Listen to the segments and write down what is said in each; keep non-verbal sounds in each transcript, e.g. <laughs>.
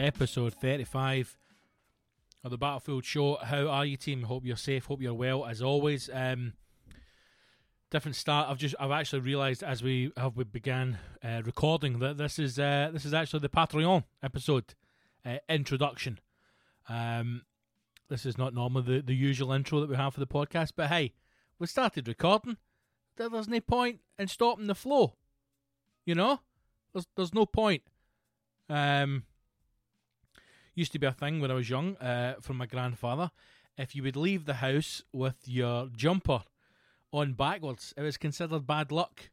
Episode 35 of the Battlefield Show. How are you, team? Hope you're safe. Hope you're well. As always, um, different start. I've just I've actually realised as we have we began uh, recording that this is uh, this is actually the Patreon episode uh, introduction. Um, this is not normally the, the usual intro that we have for the podcast, but hey, we started recording. There's no point in stopping the flow. You know, there's there's no point. Um, used to be a thing when I was young uh, from my grandfather. If you would leave the house with your jumper on backwards, it was considered bad luck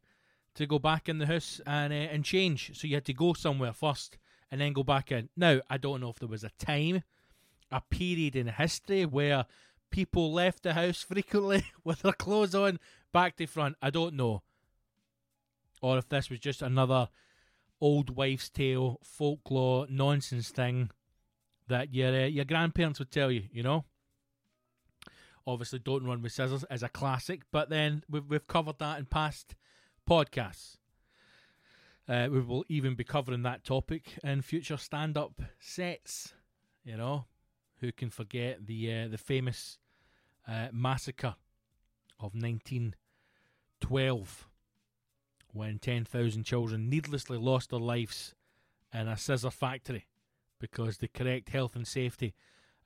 to go back in the house and uh, and change. So you had to go somewhere first and then go back in. Now I don't know if there was a time, a period in history where people left the house <laughs> frequently with their clothes on back to front. I don't know, or if this was just another old wives' tale, folklore, nonsense thing that your uh, your grandparents would tell you. You know. Obviously, don't run with scissors is a classic, but then we've we've covered that in past podcasts. Uh, we will even be covering that topic in future stand-up sets. You know, who can forget the uh, the famous uh, massacre of 1912, when 10,000 children needlessly lost their lives in a scissor factory because the correct health and safety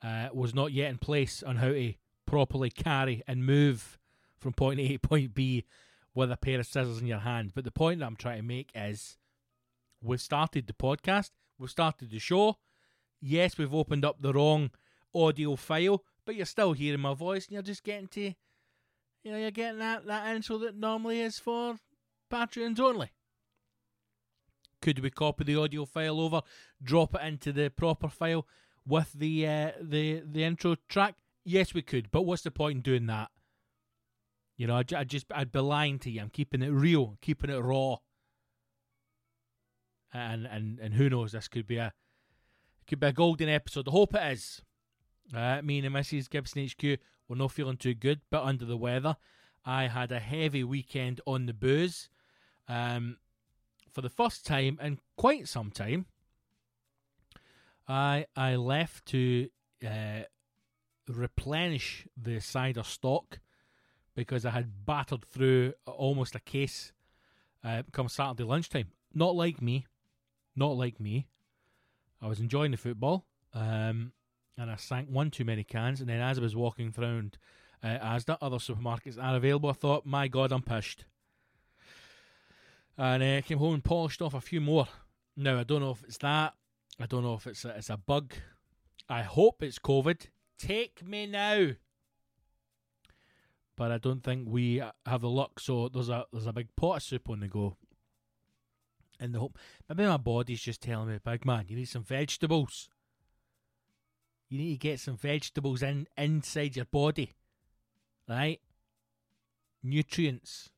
uh, was not yet in place on how to properly carry and move from point A to point B with a pair of scissors in your hand. But the point that I'm trying to make is we've started the podcast, we've started the show. Yes, we've opened up the wrong audio file, but you're still hearing my voice and you're just getting to, you know, you're getting that, that intro that normally is for Patreons only. Could we copy the audio file over, drop it into the proper file with the uh, the the intro track? Yes, we could. But what's the point in doing that? You know, I, I just I'd be lying to you. I'm keeping it real, keeping it raw. And and and who knows? This could be a could be a golden episode. I hope it is. Uh, me and Mrs. Gibson HQ were not feeling too good, but under the weather. I had a heavy weekend on the booze. Um, for the first time in quite some time, I I left to uh, replenish the cider stock because I had battered through almost a case uh, come Saturday lunchtime. Not like me, not like me. I was enjoying the football, um, and I sank one too many cans. And then as I was walking around uh, Asda, other supermarkets are available. I thought, my God, I'm pissed. And uh, came home and polished off a few more. Now I don't know if it's that. I don't know if it's a, it's a bug. I hope it's COVID. Take me now. But I don't think we have the luck. So there's a there's a big pot of soup on the go. In the hope, maybe my body's just telling me, big man, you need some vegetables. You need to get some vegetables in inside your body, right? Nutrients.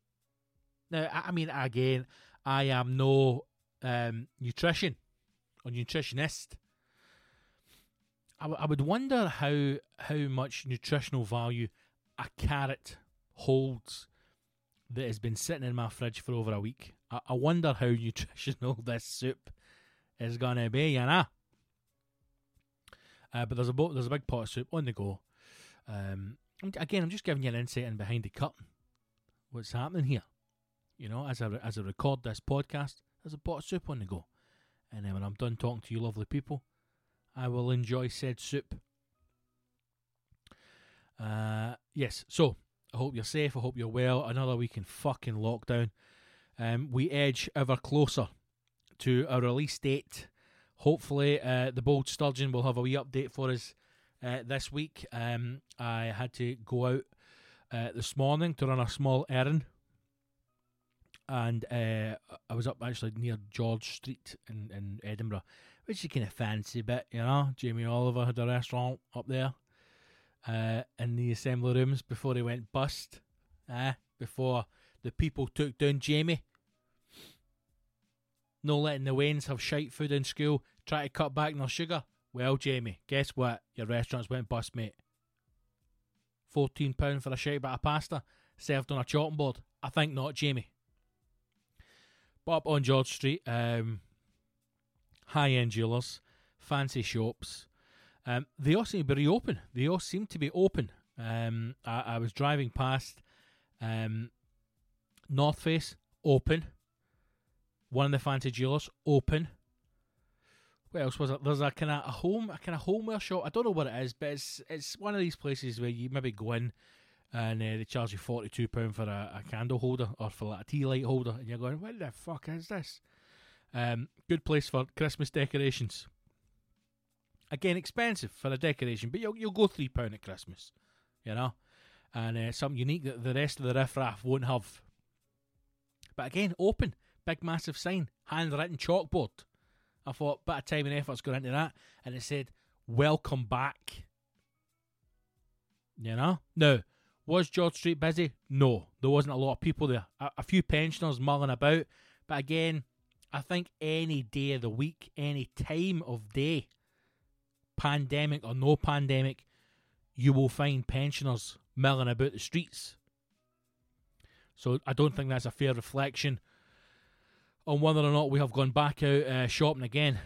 Now, I mean, again, I am no um, nutrition or nutritionist. I, w- I would wonder how how much nutritional value a carrot holds that has been sitting in my fridge for over a week. I, I wonder how <laughs> nutritional this soup is going to be, you know. Uh, but there's a bo- there's a big pot of soup on the go. Um, again, I'm just giving you an insight in behind the curtain. What's happening here? You know, as I as I record this podcast, there's a pot of soup on the go, and then when I'm done talking to you, lovely people, I will enjoy said soup. Uh, yes, so I hope you're safe. I hope you're well. Another week in fucking lockdown. Um, we edge ever closer to a release date. Hopefully, uh, the Bold Sturgeon will have a wee update for us uh, this week. Um, I had to go out uh, this morning to run a small errand, and uh, I was up actually near George Street in, in Edinburgh, which is kind of fancy bit, you know. Jamie Oliver had a restaurant up there uh, in the assembly rooms before he went bust, uh, before the people took down Jamie. No letting the weans have shite food in school, try to cut back on their sugar. Well, Jamie, guess what? Your restaurant's went bust, mate. £14 for a shite bit of pasta served on a chopping board. I think not, Jamie. But up on George Street, um, high end jewellers, fancy shops, um, they all seem to be reopen. They all seem to be open. Um, I, I, was driving past um, North Face, open. One of the fancy jewelers, open. What else was it? There's a kind of a home, a kind of homeware shop. I don't know what it is, but it's it's one of these places where you maybe go in and uh, they charge you forty two pound for a, a, candle holder or for like a tea light holder, and you're going, "What the fuck is this?" Um, good place for Christmas decorations. Again, expensive for a decoration, but you'll, you'll go £3 at Christmas, you know? And uh, something unique that the rest of the riffraff won't have. But again, open, big massive sign, handwritten chalkboard. I thought, bit of time and effort's gone into that. And it said, welcome back. You know? Now, was George Street busy? No, there wasn't a lot of people there. A, a few pensioners mulling about. But again, I think any day of the week, any time of day, pandemic or no pandemic, you will find pensioners milling about the streets. So I don't think that's a fair reflection on whether or not we have gone back out uh, shopping again.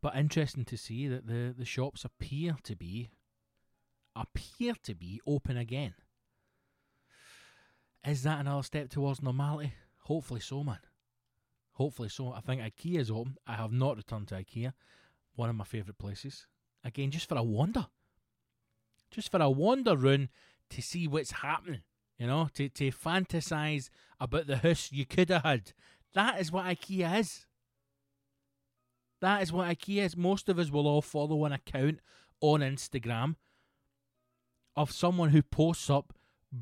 But interesting to see that the, the shops appear to be appear to be open again. Is that another step towards normality? Hopefully so, man. Hopefully so. I think IKEA is open. I have not returned to IKEA one of my favourite places. Again, just for a wander. Just for a wander run to see what's happening. You know, to, to fantasize about the house you could have had. That is what IKEA is. That is what IKEA is. Most of us will all follow an account on Instagram of someone who posts up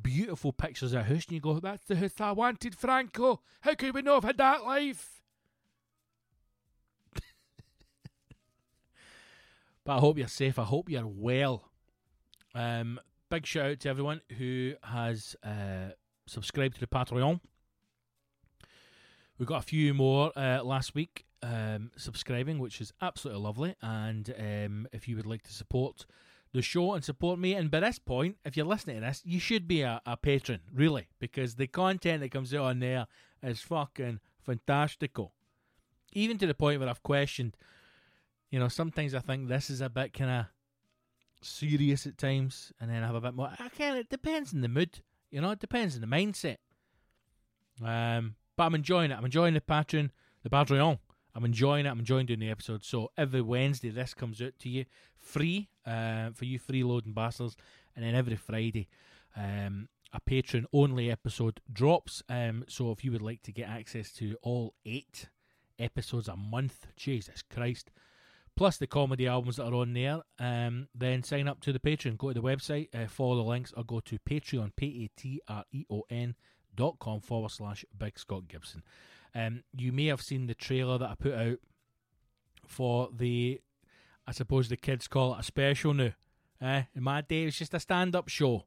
beautiful pictures of a house and you go, That's the house I wanted, Franco. How could we not have had that life? <laughs> But I hope you're safe. I hope you're well. Um, big shout out to everyone who has uh, subscribed to the Patreon. We got a few more uh, last week um, subscribing, which is absolutely lovely. And um, if you would like to support the show and support me, and by this point, if you're listening to this, you should be a, a patron, really, because the content that comes out on there is fucking fantastical. Even to the point where I've questioned you know, sometimes I think this is a bit kind of serious at times, and then I have a bit more. I can It depends on the mood. You know, it depends on the mindset. Um, but I'm enjoying it. I'm enjoying the patron, the Patreon. I'm enjoying it. I'm enjoying doing the episodes. So every Wednesday, this comes out to you free uh, for you freeloading bastards, and then every Friday, um, a patron only episode drops. Um, so if you would like to get access to all eight episodes a month, Jesus Christ, plus the comedy albums that are on there, um, then sign up to the Patreon. Go to the website, uh, follow the links, or go to Patreon, P A T R E O N dot com forward slash Big Scott Gibson. Um, you may have seen the trailer that I put out for the, I suppose the kids call it a special now. Uh, in my day, it was just a stand up show.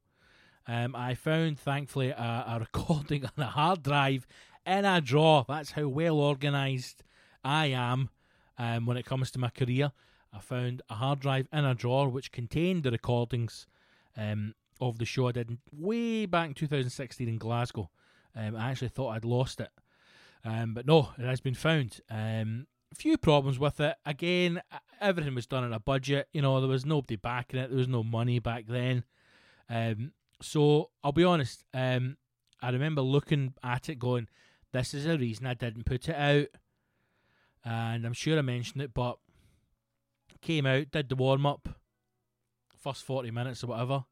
Um, I found, thankfully, a, a <laughs> recording on a hard drive in a drawer. That's how well organised I am um, when it comes to my career. I found a hard drive in a drawer which contained the recordings um, of the show I did way back in 2016 in Glasgow. Um, I actually thought I'd lost it, um, but no, it has been found. Um, few problems with it. Again, everything was done on a budget. You know, there was nobody backing it. There was no money back then. Um, so I'll be honest. Um, I remember looking at it, going, "This is a reason I didn't put it out." And I'm sure I mentioned it, but came out, did the warm up, first 40 minutes or whatever.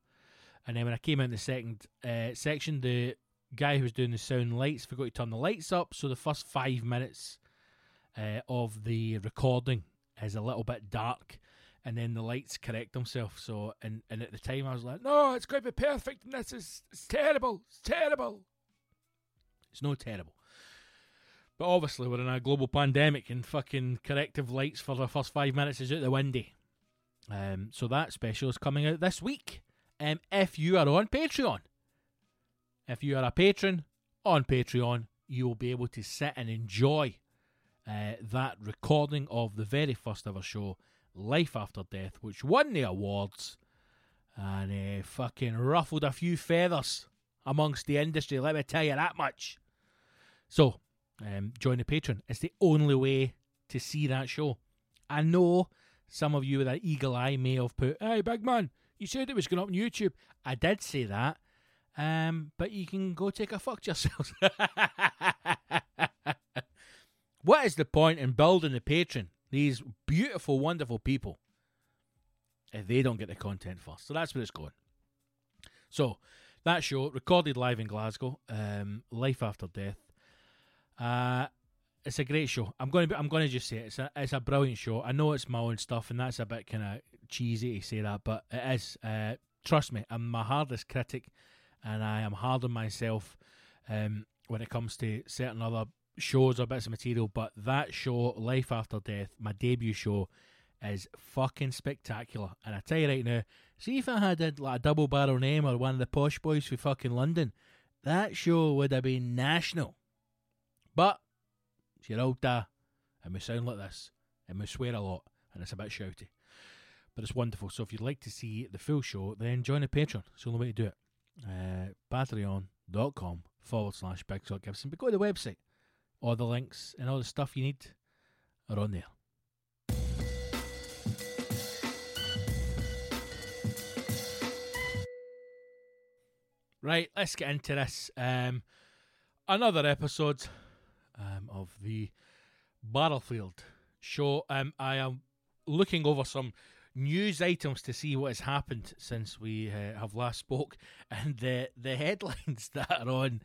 And then when I came out in the second uh, section, the guy who was doing the sound lights forgot to turn the lights up. So the first five minutes uh, of the recording is a little bit dark. And then the lights correct themselves. So, and, and at the time, I was like, no, it's going to be perfect. And this is it's terrible. It's terrible. It's no terrible. But obviously, we're in a global pandemic, and fucking corrective lights for the first five minutes is out the window. Um, so that special is coming out this week. Um, if you are on Patreon, if you are a patron on Patreon, you will be able to sit and enjoy uh, that recording of the very first ever show, Life After Death, which won the awards and uh, fucking ruffled a few feathers amongst the industry. Let me tell you that much. So, um, join the Patreon. It's the only way to see that show. I know some of you with an eagle eye may have put, "Hey, big man, you said it was going up on YouTube." I did say that, um, but you can go take a fuck yourselves. <laughs> what is the point in building the patron? These beautiful, wonderful people, if they don't get the content first. So that's where it's going. So that show recorded live in Glasgow, um, Life After Death. Uh, it's a great show. I'm going to be, I'm going to just say it. it's a it's a brilliant show. I know it's my own stuff, and that's a bit kind of cheesy to say that, but it is. Uh, trust me, I'm my hardest critic, and I am hard on myself um, when it comes to certain other shows or bits of material. But that show, Life After Death, my debut show, is fucking spectacular. And I tell you right now, see if I had a, like a double barrel name or one of the posh boys from fucking London, that show would have been national. But it's your old da, and we sound like this, and we swear a lot, and it's a bit shouty. But it's wonderful. So if you'd like to see the full show, then join the Patreon. It's the only way to do it. Uh, Patreon.com forward slash Big Gibson. But go to the website. All the links and all the stuff you need are on there. Right, let's get into this. Um, another episode um, of the Battlefield show. Um, I am looking over some news items to see what has happened since we uh, have last spoke, <laughs> and the the headlines <laughs> that are on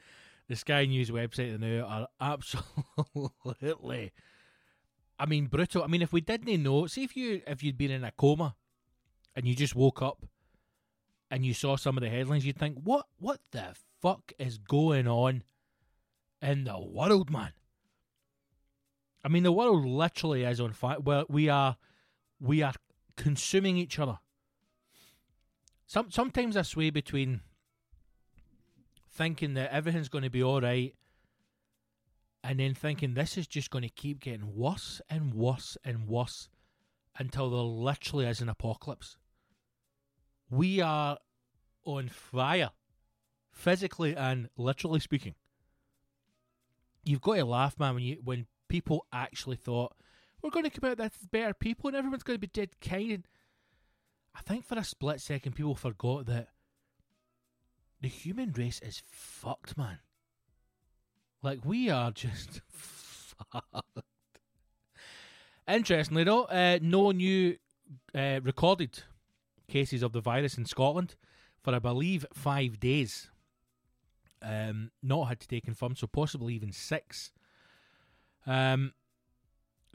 the Sky News website now are <laughs> absolutely. I mean, brutal. I mean, if we didn't know, see if you if you'd been in a coma, and you just woke up, and you saw some of the headlines, you'd think, what what the fuck is going on in the world, man? I mean, the world literally is on fire. Well, we are, we are consuming each other. Some sometimes I sway between thinking that everything's going to be all right, and then thinking this is just going to keep getting worse and worse and worse until there literally is an apocalypse. We are on fire, physically and literally speaking. You've got to laugh, man, when you when people actually thought we're going to come out as better people and everyone's going to be dead kind. I think for a split second, people forgot that the human race is fucked, man. Like we are just <laughs> fucked. Interestingly, though, uh, no new uh, recorded cases of the virus in Scotland for, I believe, five days. Um, not had to take confirmed, so possibly even six. Um,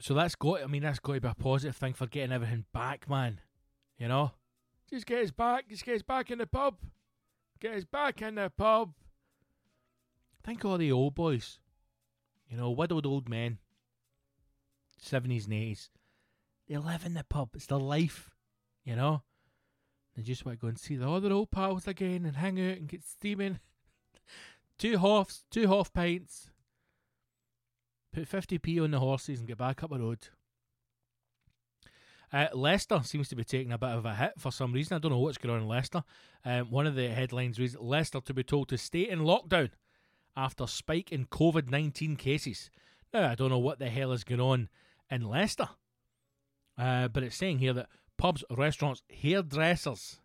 so that's got. I mean, that's got to be a positive thing for getting everything back, man. You know, just get us back. Just get us back in the pub. Get us back in the pub. Think all the old boys. You know, widowed old men. Seventies and eighties. They live in the pub. It's their life. You know. They just want to go and see the other old pals again and hang out and get steaming. <laughs> two halves, two half pints. Put 50p on the horses and get back up the road. Uh, Leicester seems to be taking a bit of a hit for some reason. I don't know what's going on in Leicester. Um, one of the headlines reads Leicester to be told to stay in lockdown after spike in COVID 19 cases. Now, I don't know what the hell is going on in Leicester, uh, but it's saying here that pubs, restaurants, hairdressers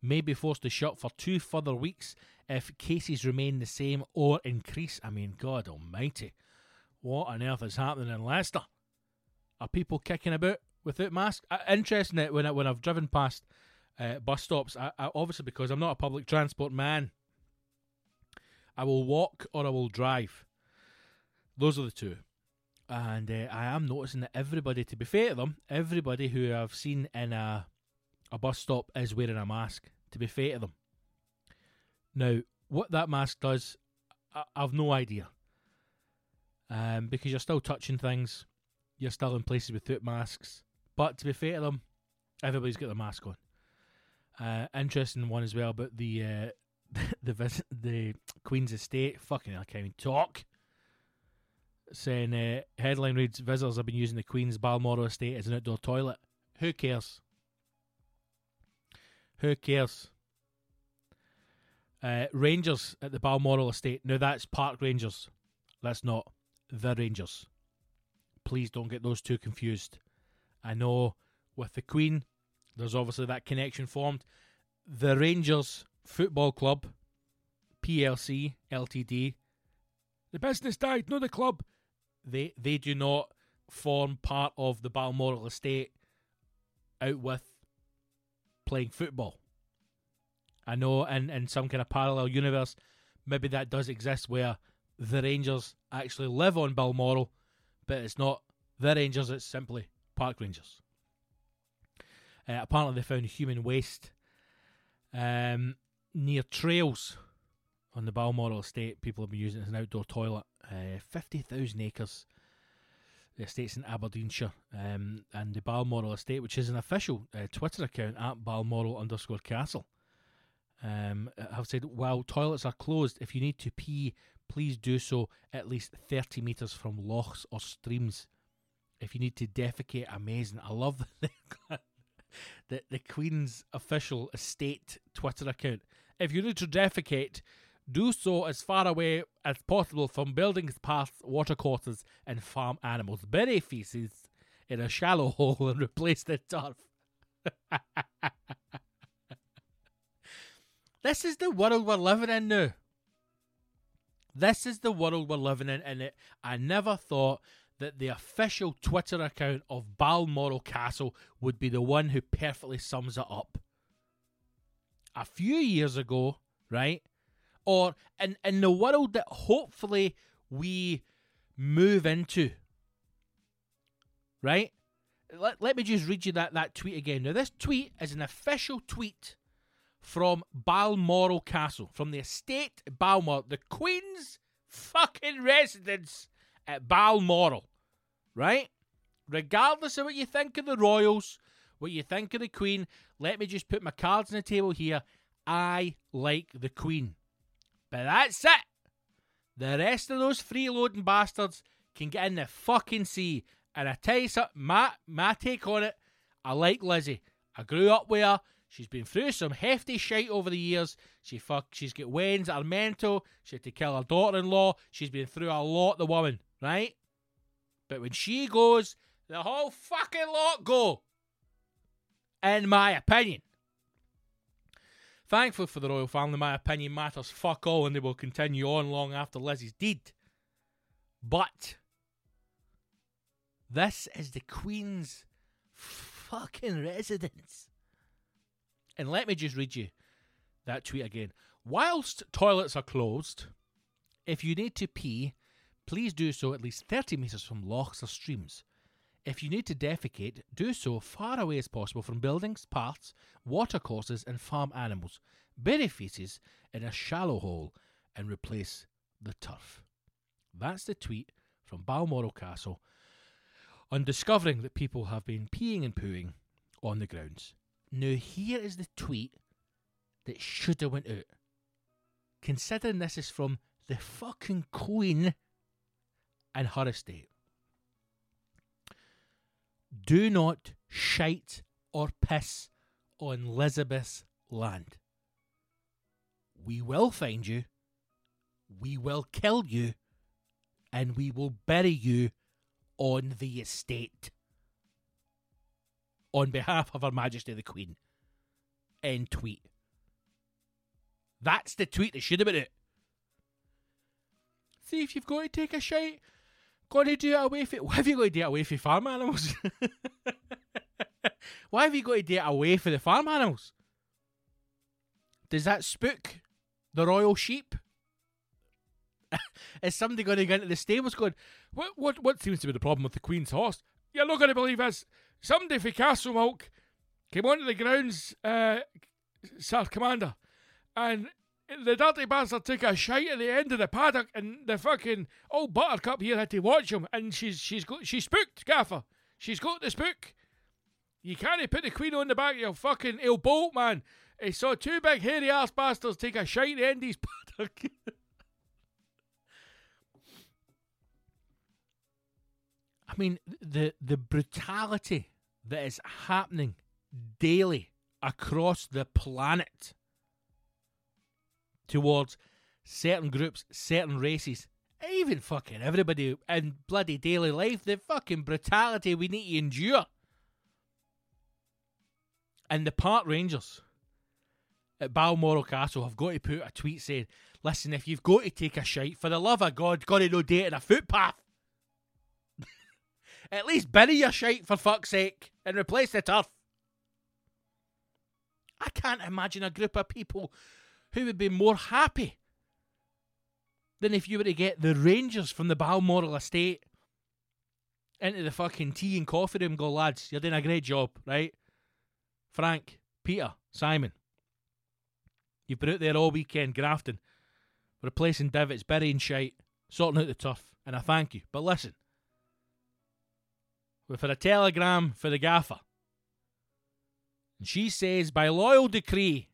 may be forced to shut for two further weeks if cases remain the same or increase. I mean, God almighty. What on earth is happening in Leicester? Are people kicking about without masks? Uh, interesting that when I, when I've driven past uh, bus stops, I, I, obviously because I'm not a public transport man, I will walk or I will drive. Those are the two. And uh, I am noticing that everybody, to be fair to them, everybody who I've seen in a a bus stop is wearing a mask. To be fair to them. Now, what that mask does, I, I've no idea um, because you're still touching things. You're still in places without masks. But to be fair to them, everybody's got their mask on. Uh, interesting one as well, but the uh, <laughs> the visit, the Queen's Estate. Fucking, I can't even talk. Saying uh, headline reads: Visitors have been using the Queen's Balmoral Estate as an outdoor toilet. Who cares? Who cares? Uh, Rangers at the Balmoral Estate. Now that's Park Rangers. That's not the Rangers. Please don't get those two confused. I know with the Queen, there's obviously that connection formed. The Rangers Football Club, PLC, LTD, the business died, not the club. They they do not form part of the Balmoral estate out with playing football. I know in, in some kind of parallel universe, maybe that does exist where the Rangers actually live on Balmoral, but it's not the Rangers, it's simply Park Rangers. Uh, apparently, they found human waste um, near trails on the Balmoral estate. People have been using it as an outdoor toilet. Uh, 50,000 acres. The estate's in Aberdeenshire. Um, and the Balmoral estate, which is an official uh, Twitter account at Balmoral underscore castle, um, have said while toilets are closed, if you need to pee please do so at least 30 metres from lochs or streams. If you need to defecate, amazing. I love <laughs> the, the, the Queen's official estate Twitter account. If you need to defecate, do so as far away as possible from buildings, paths, watercourses, and farm animals. Bury feces in a shallow <laughs> hole and replace the turf. this is the world we're living in now. This is the world we're living in, and it, I never thought that the official Twitter account of Balmoral Castle would be the one who perfectly sums it up. A few years ago, right? Or in, in the world that hopefully we move into, right? Let, let me just read you that, that tweet again. Now, this tweet is an official tweet from Balmoral Castle, from the estate Balmoral, the Queen's fucking residence at Balmoral, right? Regardless of what you think of the royals, what you think of the Queen, let me just put my cards on the table here. I like the Queen. But that's it. The rest of those freeloading bastards can get in the fucking sea. And I tell you something, my, my take on it, I like Lizzie. I grew up with her. She's been through some hefty shite over the years. She fuck, she's got weans that are mental. She had to kill her daughter-in-law. She's been through a lot, the woman, right? But when she goes, the whole fucking lot go. In my opinion. Thankful for the royal family, my opinion matters fuck all, and they will continue on long after Lizzie's deed. But This is the Queen's fucking residence. And let me just read you that tweet again. Whilst toilets are closed, if you need to pee, please do so at least 30 metres from lochs or streams. If you need to defecate, do so far away as possible from buildings, paths, watercourses, and farm animals. Bury feces in a shallow hole and replace the turf. That's the tweet from Balmoral Castle on discovering that people have been peeing and pooing on the grounds. Now, here is the tweet that should have went out. Considering this is from the fucking Queen and her estate. Do not shite or piss on Elizabeth's land. We will find you, we will kill you, and we will bury you on the estate. On behalf of Her Majesty the Queen. End tweet. That's the tweet that should have been it. See if you've got to take a shite, got to do it away from. Why have you got to do it away from farm animals? <laughs> Why have you got to do it away from the farm animals? Does that spook the royal sheep? <laughs> Is somebody going to go into the stables going, what, what, what seems to be the problem with the Queen's horse? You're not going to believe this. Somebody for Castle Castlemilk came onto the grounds, uh, Sir Commander, and the dirty bastard took a shite at the end of the paddock, and the fucking old Buttercup here had to watch him, and she's she's got she's spooked, Gaffer. She's got the spook. You can't put the Queen on the back of your fucking ill bolt, man. He saw two big hairy ass bastards take a shite at the end of his <laughs> paddock. I mean, the the brutality that is happening daily across the planet towards certain groups, certain races, even fucking everybody in bloody daily life, the fucking brutality we need to endure. And the park rangers at Balmoral Castle have got to put a tweet saying, listen, if you've got to take a shite, for the love of God, got to no date in a footpath. <laughs> At least bury your shite for fuck's sake and replace the turf. I can't imagine a group of people who would be more happy than if you were to get the Rangers from the Balmoral estate into the fucking tea and coffee room go, lads, you're doing a great job, right? Frank, Peter, Simon. You've been out there all weekend grafting, replacing divots, burying shite, sorting out the turf, and I thank you. But listen, we've had a telegram for the gaffer. And she says, by loyal decree,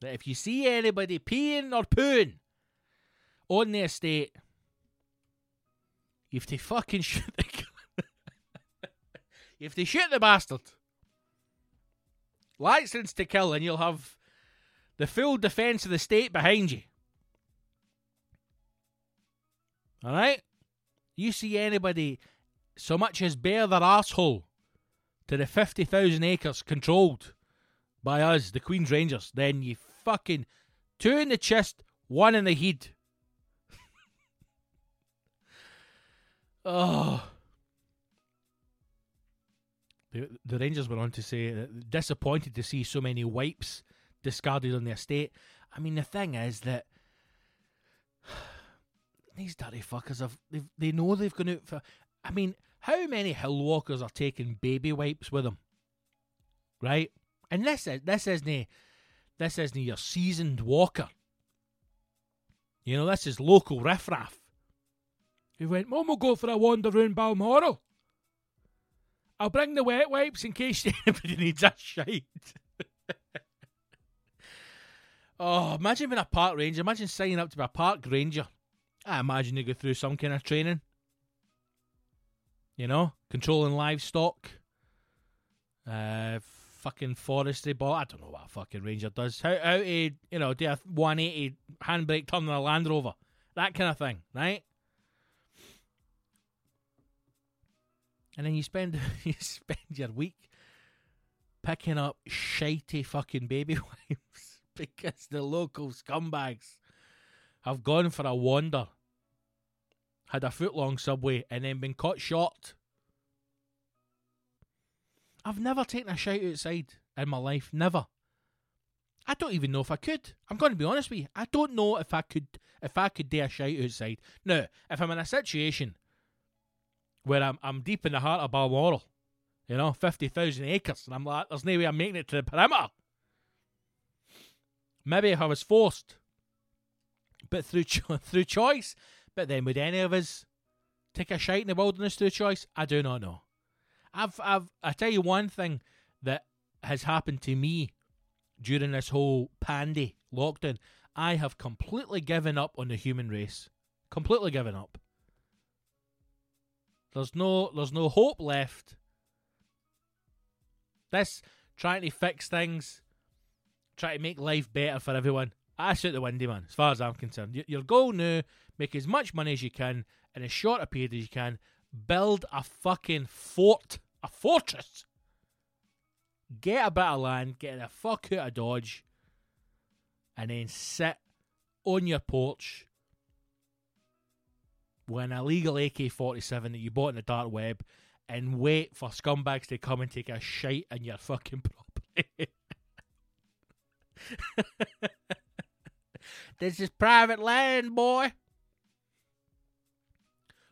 that if you see anybody peeing or pooing on the estate, you have to fucking <laughs> shoot the you have to shoot the bastard. License to kill, and you'll have the full defence of the state behind you. Alright? You see anybody so much as bare their asshole to the 50,000 acres controlled by us, the Queen's Rangers, then you fucking two in the chest, one in the head. <laughs> oh. The, the Rangers were on to say disappointed to see so many wipes discarded on the estate. I mean, the thing is that <sighs> these dirty fuckers have they they know they've gone out for. I mean, how many hill walkers are taking baby wipes with them? Right, and this is this isn't this isn't your seasoned walker. You know, this is local riffraff. He went, Mum will go for a wander round Balmoral. I'll bring the wet wipes in case <laughs> anybody needs a shite. <laughs> oh, imagine being a park ranger. Imagine signing up to be a park ranger. I imagine you go through some kind of training. You know, controlling livestock, uh, fucking forestry ball. I don't know what a fucking ranger does. How how you know do a 180 handbrake turn on a Land Rover, that kind of thing, right? And then you spend <laughs> you spend your week picking up shitey fucking baby <laughs> wipes because the local scumbags have gone for a wander had a foot long subway, and then been cut short. I've never taken a shite outside in my life. Never. I don't even know if I could. I'm going to be honest with you. I don't know if I could if I could a shite outside. Now, if I'm in a situation where I'm I'm deep in the heart of Balmoral, you know, fifty thousand acres, and I'm like, there's no way I'm making it to the perimeter. Maybe if I was forced, but through <laughs> cho- through choice. But then would any of us take a shite in the wilderness through choice? I do not know. I've I've I tell you one thing that has happened to me during this whole pandy lockdown. I have completely given up on the human race. Completely given up. There's no there's no hope left. This trying to fix things, trying to make life better for everyone. I shoot the windy man, as far as I'm concerned. Your goal now, make as much money as you can in as short a period as you can. Build a fucking fort, a fortress. Get a bit of land, get the fuck out of Dodge, and then sit on your porch with an illegal AK 47 that you bought in the dark web and wait for scumbags to come and take a shite in your fucking <laughs> property. <laughs> this is private land, boy.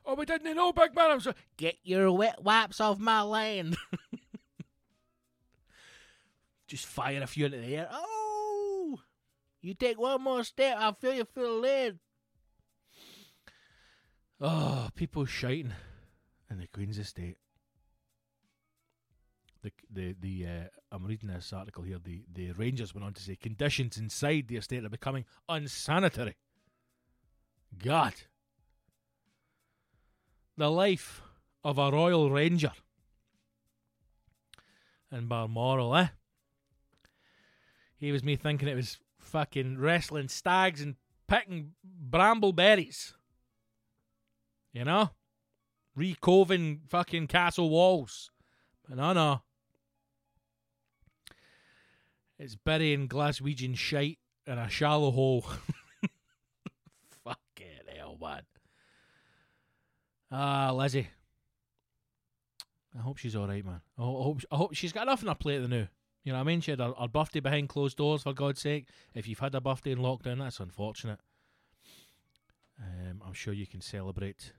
Oh, we didn't know, big man. I'm so get your wet wipes off my land. <laughs> Just fire a few into the air. Oh, you take one more step, I'll feel you full of lead. Oh, people shouting in the Queen's estate. The the the uh, I'm reading this article here. The the Rangers went on to say conditions inside the estate are becoming unsanitary. God, the life of a Royal Ranger in Balmoral, eh? He was me thinking it was fucking wrestling stags and picking brambleberries. You know? Recoving fucking castle walls. But no, no. It's burying Glaswegian shite in a shallow hole. <laughs> Fucking hell, man. Ah, Lizzie. I hope she's alright, man. I I hope, I hope she's got enough on her plate now. You know what I mean? She had her, her birthday behind closed doors, for God's sake. If you've had a birthday in lockdown, that's unfortunate. Um, I'm sure you can celebrate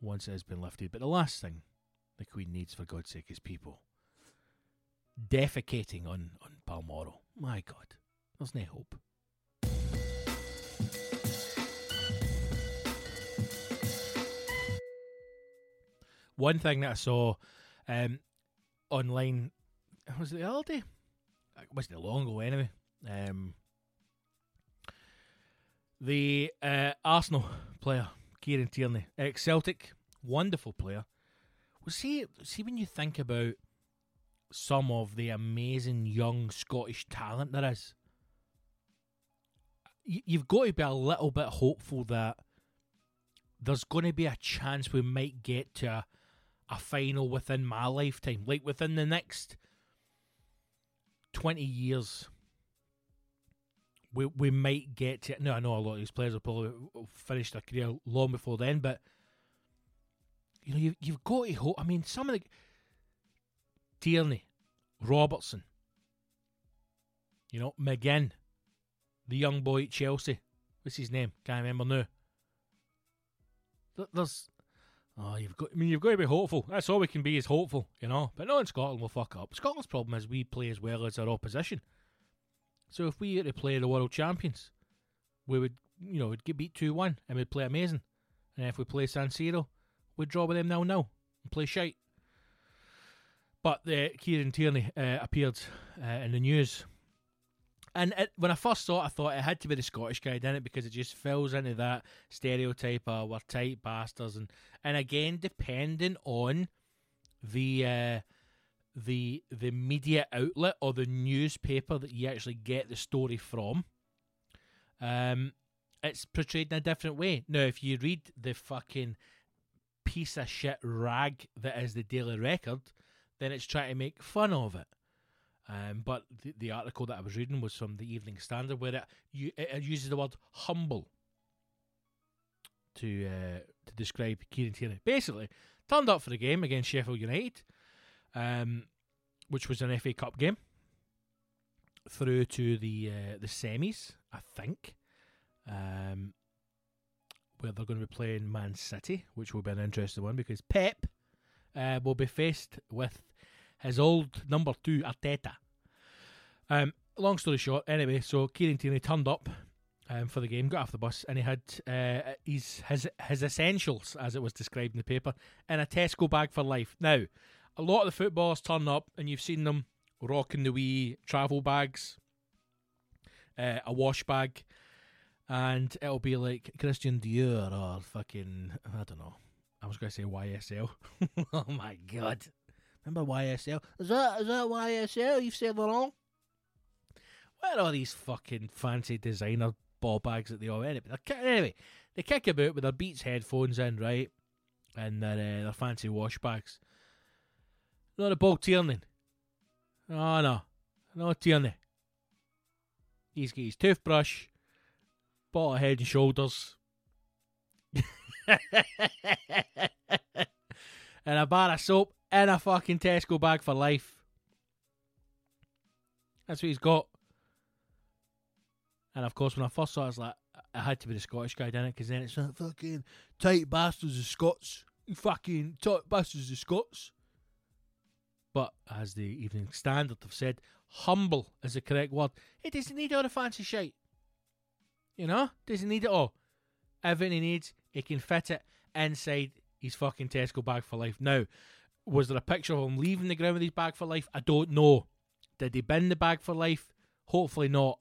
once it has been lifted. But the last thing the Queen needs, for God's sake, is people defecating on, on Balmoral. My God, there's no hope. One thing that I saw um, online was it the other day? It wasn't long ago anyway. Um, the uh, Arsenal player Kieran Tierney, ex Celtic, wonderful player. Well, see, see when you think about some of the amazing young Scottish talent there is, you've got to be a little bit hopeful that there's going to be a chance we might get to a, a final within my lifetime, like within the next 20 years. We, we might get to no, I know a lot of these players will probably finish their career long before then, but you know you you've got to hope. I mean, some of the Tierney, Robertson, you know McGinn, the young boy at Chelsea. What's his name? Can't remember now. There's Oh, you've got. I mean, you've got to be hopeful. That's all we can be is hopeful, you know. But no, in Scotland, we'll fuck up. Scotland's problem is we play as well as our opposition. So if we were to play the world champions, we would, you know, we'd get beat two one and we'd play amazing. And if we play San Siro, we'd draw with them now now and play shite. But uh, Kieran Tierney uh, appeared uh, in the news. And it, when I first saw it, I thought it had to be the Scottish guy, didn't it? Because it just fills into that stereotype of we're tight bastards, and and again, depending on the uh, the the media outlet or the newspaper that you actually get the story from, um, it's portrayed in a different way. Now, if you read the fucking piece of shit rag that is the Daily Record, then it's trying to make fun of it. Um, but the, the article that I was reading was from the Evening Standard, where it, you, it uses the word humble. to uh, to describe Kieran Tierney. Basically, turned up for the game against Sheffield United, um, which was an FA Cup game, through to the uh, the semis, I think, um, where they're going to be playing Man City, which will be an interesting one because Pep uh, will be faced with his old number two Arteta. Um, long story short, anyway, so Kieran Tierney turned up um, for the game, got off the bus, and he had uh, his his his essentials, as it was described in the paper, in a Tesco bag for life. Now, a lot of the footballers turn up, and you've seen them rocking the wee travel bags, uh, a wash bag, and it'll be like Christian Dior or fucking I don't know. I was going to say YSL. <laughs> oh my god! Remember YSL? Is that is that YSL? You've said wrong. Where are these fucking fancy designer ball bags that they all anyway? Anyway, they kick about with their Beats headphones in, right, and their uh, their fancy wash bags. Not a ball Tierney. Oh no, no Tierney. He's got his toothbrush, bottle of head and shoulders, <laughs> and a bar of soap in a fucking Tesco bag for life. That's what he's got. And of course, when I first saw it, I was like, I had to be the Scottish guy, didn't it? Because then it's like, fucking tight bastards of Scots. Fucking tight bastards of Scots. But as the Evening Standard have said, humble is the correct word. He doesn't need all the fancy shit. You know? Doesn't need it all. Everything he needs, he can fit it inside his fucking Tesco bag for life. Now, was there a picture of him leaving the ground with his bag for life? I don't know. Did he bin the bag for life? Hopefully not.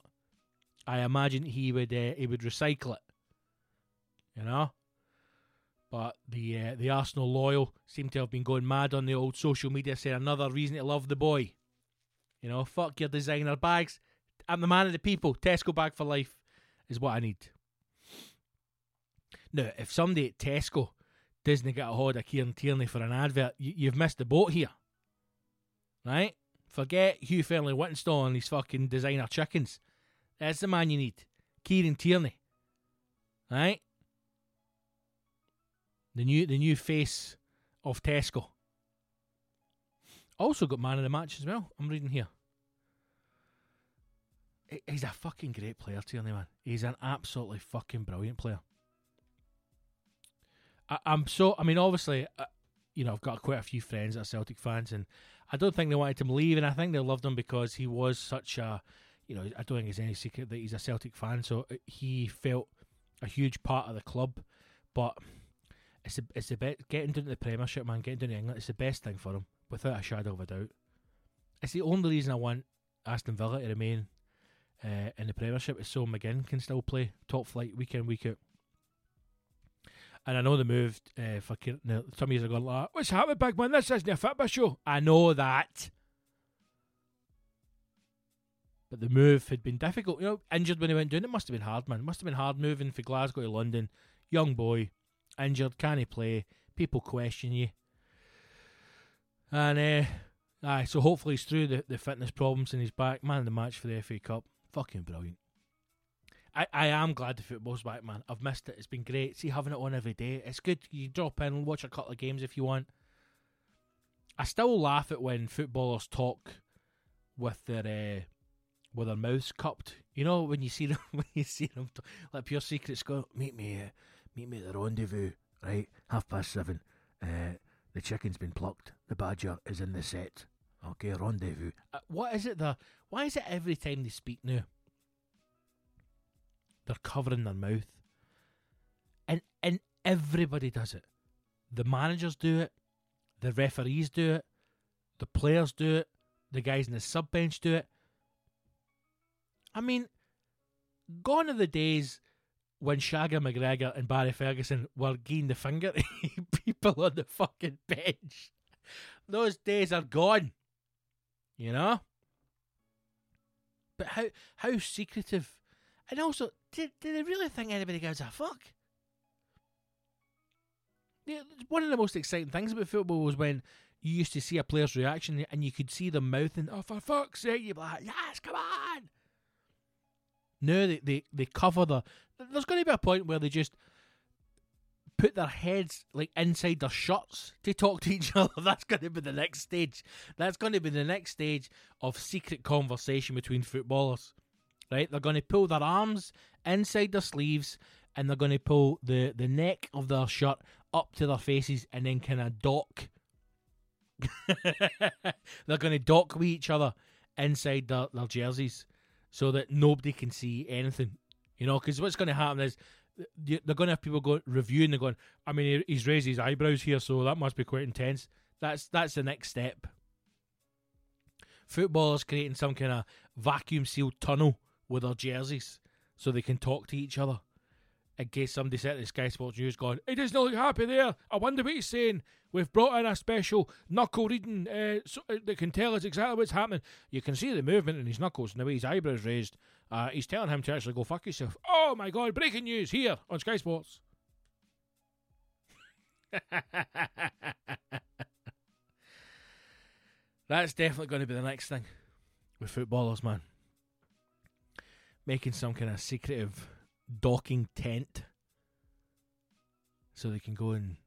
I imagine he would uh, he would recycle it. You know. But the uh, the Arsenal loyal seem to have been going mad on the old social media, saying another reason to love the boy. You know, fuck your designer bags. I'm the man of the people. Tesco bag for life is what I need. Now, if somebody at Tesco doesn't get a hold of Kieran Tierney for an advert, you, you've missed the boat here. Right? Forget Hugh Fearnley-Whittingstall and his fucking designer chickens. That's the man you need. Kieran Tierney. Right? The new the new face of Tesco. Also got man of the match as well. I'm reading here. He's a fucking great player, Tierney, man. He's an absolutely fucking brilliant player. I, am so. I mean, obviously, uh, you know, I've got quite a few friends that are Celtic fans, and I don't think they wanted him to leave, and I think they loved him because he was such a, you know, I don't think it's any secret that he's a Celtic fan, so uh, he felt a huge part of the club. But it's the it's the best getting down to the Premiership, man, getting down to England. It's the best thing for him, without a shadow of a doubt. It's the only reason I want Aston Villa to remain uh, in the Premiership is so McGinn can still play top flight week in week out. And I know they moved uh, for now, some years ago. Like, What's happening, big man? This isn't a football show. I know that. But the move had been difficult. You know, injured when he went down. It must have been hard, man. It must have been hard moving from Glasgow to London. Young boy, injured, can he play? People question you. And, uh, aye, so hopefully he's through the, the fitness problems and he's back. Man, the match for the FA Cup. Fucking brilliant. I, I am glad the football's back, man. I've missed it. It's been great. See, having it on every day. It's good. You drop in watch a couple of games if you want. I still laugh at when footballers talk with their uh, with their mouths cupped. You know when you see <laughs> them when you see them talk, like pure secrets go meet me uh, meet me at the rendezvous right half past seven. Uh, the chicken's been plucked. The badger is in the set. Okay, rendezvous. Uh, what is it? The why is it every time they speak now? They're covering their mouth. And and everybody does it. The managers do it, the referees do it, the players do it, the guys in the sub bench do it. I mean, gone are the days when Shagger McGregor and Barry Ferguson were giving the finger <laughs> people on the fucking bench. Those days are gone. You know? But how how secretive and also did, they really think anybody gives a fuck? One of the most exciting things about football was when you used to see a player's reaction and you could see them mouthing, "Oh, for fuck's sake!" You'd be like, "Yes, come on!" No, they, they they cover the. There's going to be a point where they just put their heads like inside their shirts to talk to each <laughs> other. That's going to be the next stage. That's going to be the next stage of secret conversation between footballers. Right? They're going to pull their arms inside their sleeves and they're going to pull the, the neck of their shirt up to their faces and then kind of dock. <laughs> they're going to dock with each other inside their, their jerseys so that nobody can see anything. You know, because what's going to happen is they're going to have people go reviewing. They're going, I mean, he's raised his eyebrows here, so that must be quite intense. That's that's the next step. Footballers creating some kind of vacuum sealed tunnel with their jerseys so they can talk to each other. In case somebody said to Sky Sports News, going, he doesn't look happy there. I wonder what he's saying. We've brought in a special knuckle reading uh, so, uh, that can tell us exactly what's happening. You can see the movement in his knuckles and the way his eyebrows raised. Uh, he's telling him to actually go fuck yourself. Oh my god, breaking news here on Sky Sports. <laughs> That's definitely going to be the next thing with footballers, man. Making some kind of secretive docking tent so they can go and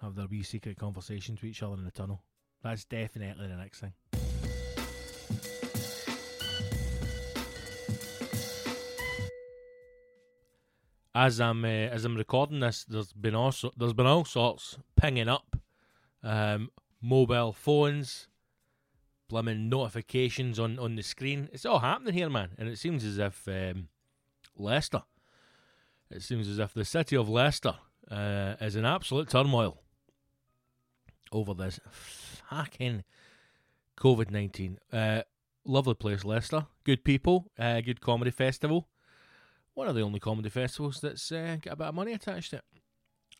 have their wee secret conversations with each other in the tunnel. That's definitely the next thing. As I'm uh, as I'm recording this, there's been also there's been all sorts pinging up, um, mobile phones, blooming notifications on on the screen. It's all happening here, man, and it seems as if um, Leicester it seems as if the city of Leicester uh, is in absolute turmoil over this fucking COVID 19. Uh, lovely place, Leicester. Good people, uh, good comedy festival. One of the only comedy festivals that's uh, got a bit of money attached to it.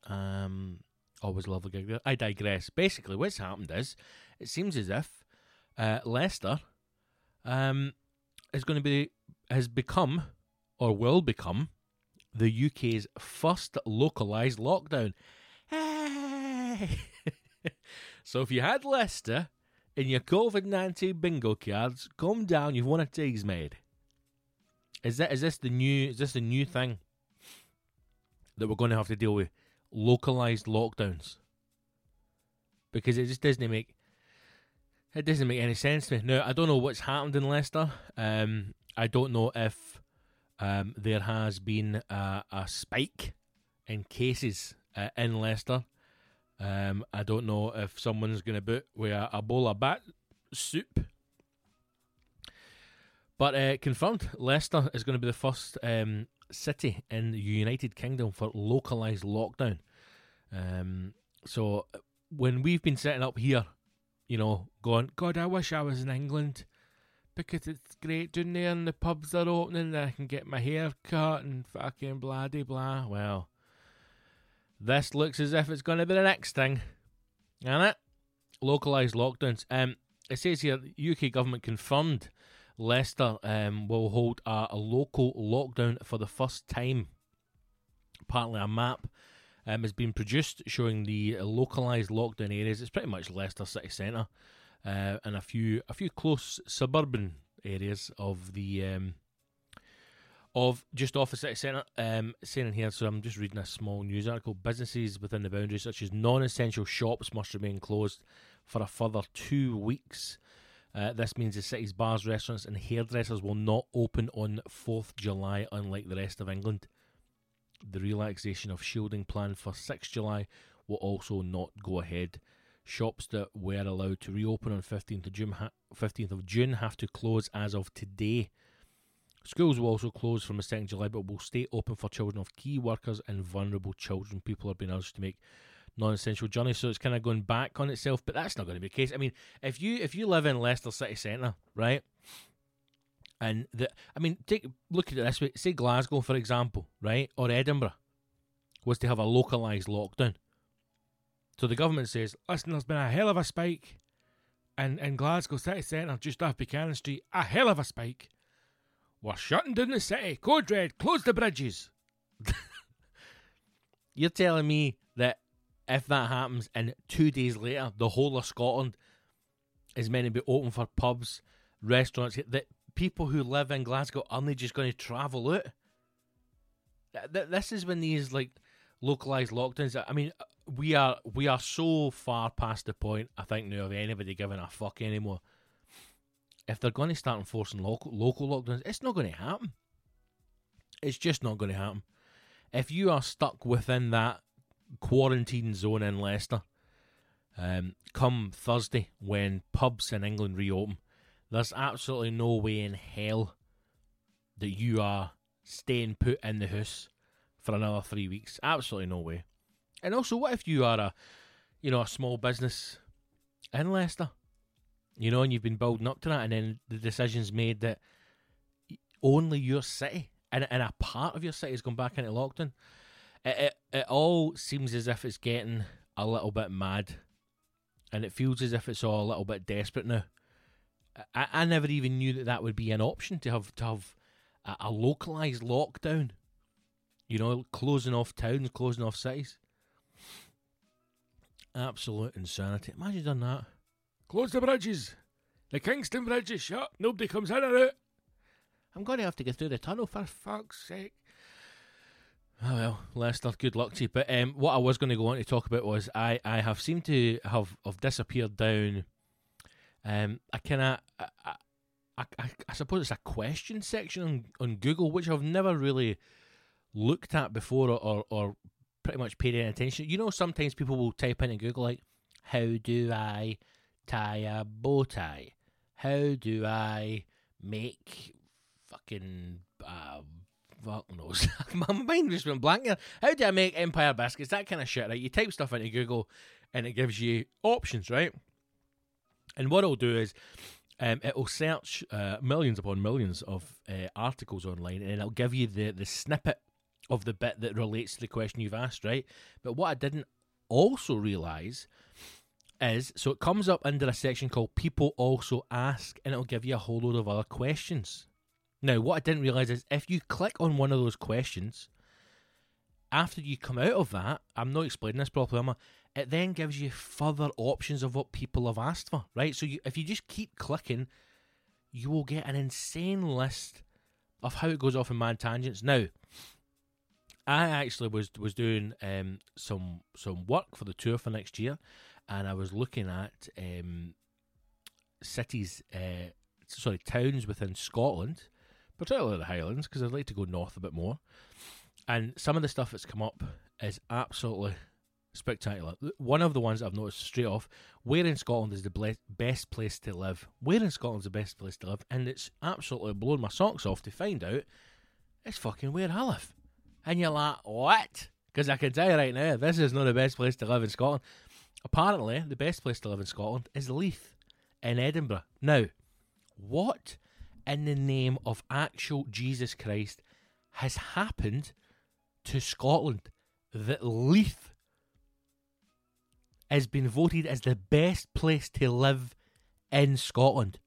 Um, always lovely gig there. I digress. Basically, what's happened is it seems as if uh, Leicester um, is going to be, has become, or will become, the UK's first localised lockdown. Hey! <laughs> so if you had Leicester in your COVID 19 bingo cards, come down, you've won a Teasmade. Is that is this the new is this the new thing that we're going to have to deal with? Localized lockdowns. Because it just doesn't make it doesn't make any sense to me. Now I don't know what's happened in Leicester. Um, I don't know if um, there has been a, a, spike in cases uh, in Leicester. Um, I don't know if someone's going to boot with a, a, bowl of bat soup. But uh, confirmed, Leicester is going to be the first um, city in the United Kingdom for localised lockdown. Um, so when we've been setting up here, you know, going, God, I wish I was in England because it's great down there and the pubs are opening and I can get my hair cut and fucking blah blah. Well, this looks as if it's going to be the next thing, isn't it? Localised lockdowns. Um, it says here UK government confirmed Leicester um, will hold a, a local lockdown for the first time. Apparently, a map um, has been produced showing the localised lockdown areas. It's pretty much Leicester city centre uh, and a few a few close suburban areas of the um, of just off the city centre. Um, saying here, so I'm just reading a small news article. Businesses within the boundaries, such as non-essential shops, must remain closed for a further two weeks. Uh, this means the city's bars, restaurants, and hairdressers will not open on 4th July, unlike the rest of England. The relaxation of shielding plan for 6th July will also not go ahead. Shops that were allowed to reopen on 15th of June, ha- 15th of June have to close as of today. Schools will also close from the 2nd of July, but will stay open for children of key workers and vulnerable children. People are being urged to make non-essential journeys, so it's kind of going back on itself. But that's not going to be the case. I mean, if you if you live in Leicester city centre, right, and the I mean, take look at it this way. Say Glasgow, for example, right, or Edinburgh, was to have a localised lockdown. So the government says, listen, there's been a hell of a spike in, in Glasgow city centre, just off Buchanan Street. A hell of a spike. We're shutting down the city. Code red, close the bridges. <laughs> You're telling me that if that happens and two days later the whole of Scotland is meant to be open for pubs, restaurants, that people who live in Glasgow aren't just going to travel out? This is when these like localized lockdowns. I mean, we are we are so far past the point. I think now of anybody giving a fuck anymore. If they're going to start enforcing local local lockdowns, it's not going to happen. It's just not going to happen. If you are stuck within that quarantine zone in Leicester, um, come Thursday when pubs in England reopen, there's absolutely no way in hell that you are staying put in the house for another three weeks. Absolutely no way. And also, what if you are a, you know, a small business in Leicester, you know, and you've been building up to that, and then the decision's made that only your city and, and a part of your city has gone back into lockdown. It, it, it all seems as if it's getting a little bit mad, and it feels as if it's all a little bit desperate now. I, I never even knew that that would be an option to have to have a, a localized lockdown. You know, closing off towns, closing off cities. Absolute insanity. Imagine done that. Close the bridges. The Kingston Bridge is shut. Nobody comes in or out. I'm going to have to get through the tunnel for fuck's sake. Oh well, Leicester, good luck to you. But um, what I was going to go on to talk about was I, I have seemed to have, have disappeared down. Um, I kind of I, I, I, suppose it's a question section on, on Google, which I've never really looked at before or, or, or pretty much paid any attention. You know, sometimes people will type in in Google like, "How do I tie a bow tie? How do I make fucking uh, fuck knows? <laughs> My mind just went blank. Here. How do I make Empire biscuits? That kind of shit, right? You type stuff into Google, and it gives you options, right? And what it'll do is. Um, it'll search uh, millions upon millions of uh, articles online, and it'll give you the, the snippet of the bit that relates to the question you've asked, right? But what I didn't also realise is so it comes up under a section called People Also Ask, and it'll give you a whole load of other questions. Now, what I didn't realise is if you click on one of those questions, after you come out of that, I'm not explaining this properly, am I? It then gives you further options of what people have asked for, right? So you, if you just keep clicking, you will get an insane list of how it goes off in mad tangents. Now, I actually was was doing um, some some work for the tour for next year, and I was looking at um, cities, uh, sorry, towns within Scotland, particularly the Highlands, because I'd like to go north a bit more. And some of the stuff that's come up is absolutely spectacular. One of the ones I've noticed straight off: where in Scotland is the ble- best place to live? Where in Scotland is the best place to live? And it's absolutely blown my socks off to find out it's fucking where I live. And you're like, what? Because I can tell you right now, this is not the best place to live in Scotland. Apparently, the best place to live in Scotland is Leith in Edinburgh. Now, what in the name of actual Jesus Christ has happened to Scotland that Leith has been voted as the best place to live in Scotland?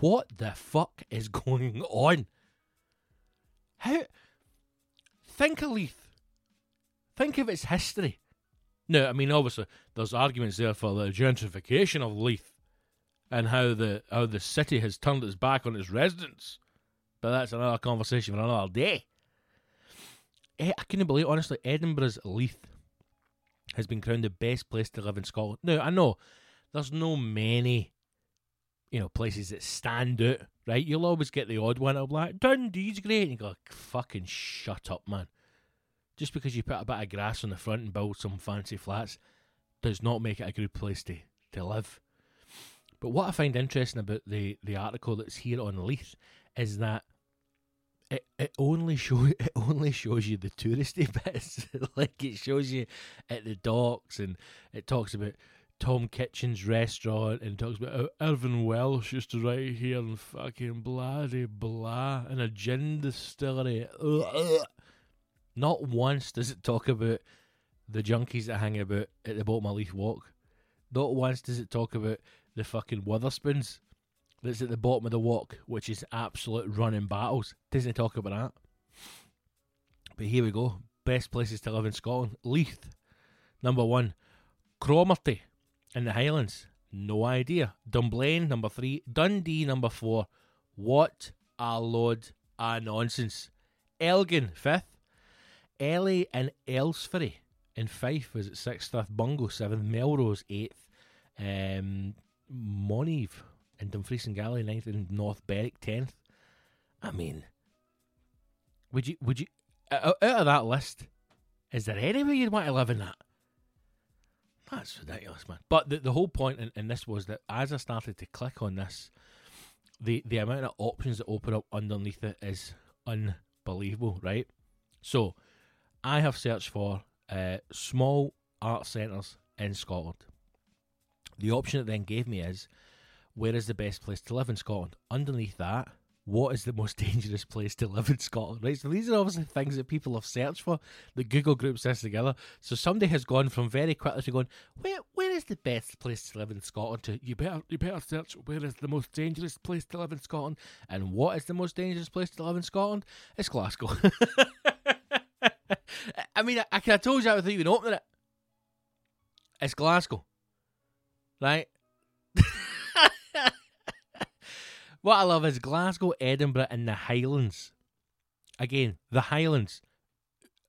What the fuck is <laughs> going on? How? Think of Leith. Think of its history. No, I mean obviously there's arguments there for the gentrification of Leith and how the how the city has turned its back on its residents. But that's another conversation for another day. Eh, I couldn't believe honestly Edinburgh's Leith has been crowned the best place to live in Scotland. Now I know there's no many you know places that stand out, right? You'll always get the odd one. I'm like Dundee's great, and you go fucking shut up, man just because you put a bit of grass on the front and build some fancy flats does not make it a good place to, to live. But what I find interesting about the, the article that's here on Leith is that it, it only show <laughs> it only shows you the touristy <laughs> bits. like it shows you at the docks and it talks about Tom Kitchin's restaurant and talks about how Irvine Welsh used to write here and fucking bloody blah and a gin distillery. Not once does it talk about the junkies that hang about at the bottom of Leith Walk. Not once does it talk about the fucking Wetherspoons that's at the bottom of the walk, which is absolute running battles. Doesn't talk about that. But here we go. Best places to live in Scotland. Leith, number one. Cromarty in the Highlands. No idea. Dunblane, number three. Dundee, number four. What a load of nonsense. Elgin, fifth. Elie and Earlsferry in Fife was at sixth, Bungo seventh, Melrose eighth, um, Moniaive and Dumfries and Galloway ninth, and North Berwick tenth. I mean, would you would you out of that list? Is there anywhere you'd want to live in that? That's ridiculous, man. But the, the whole point in, in this was that as I started to click on this, the, the amount of options that open up underneath it is unbelievable, right? So, I have searched for uh, small art centres in Scotland. The option it then gave me is where is the best place to live in Scotland? Underneath that, what is the most <laughs> dangerous place to live in Scotland? Right, so these are obviously things that people have searched for. The Google groups this together. So somebody has gone from very quickly to going, where where is the best place to live in Scotland? To you better you better search where is the most dangerous place to live in Scotland, and what is the most dangerous place to live in Scotland? It's Glasgow. <laughs> I mean, I, I told you that without even opening it. It's Glasgow, right? What I love is Glasgow, Edinburgh, and the Highlands. Again, the Highlands,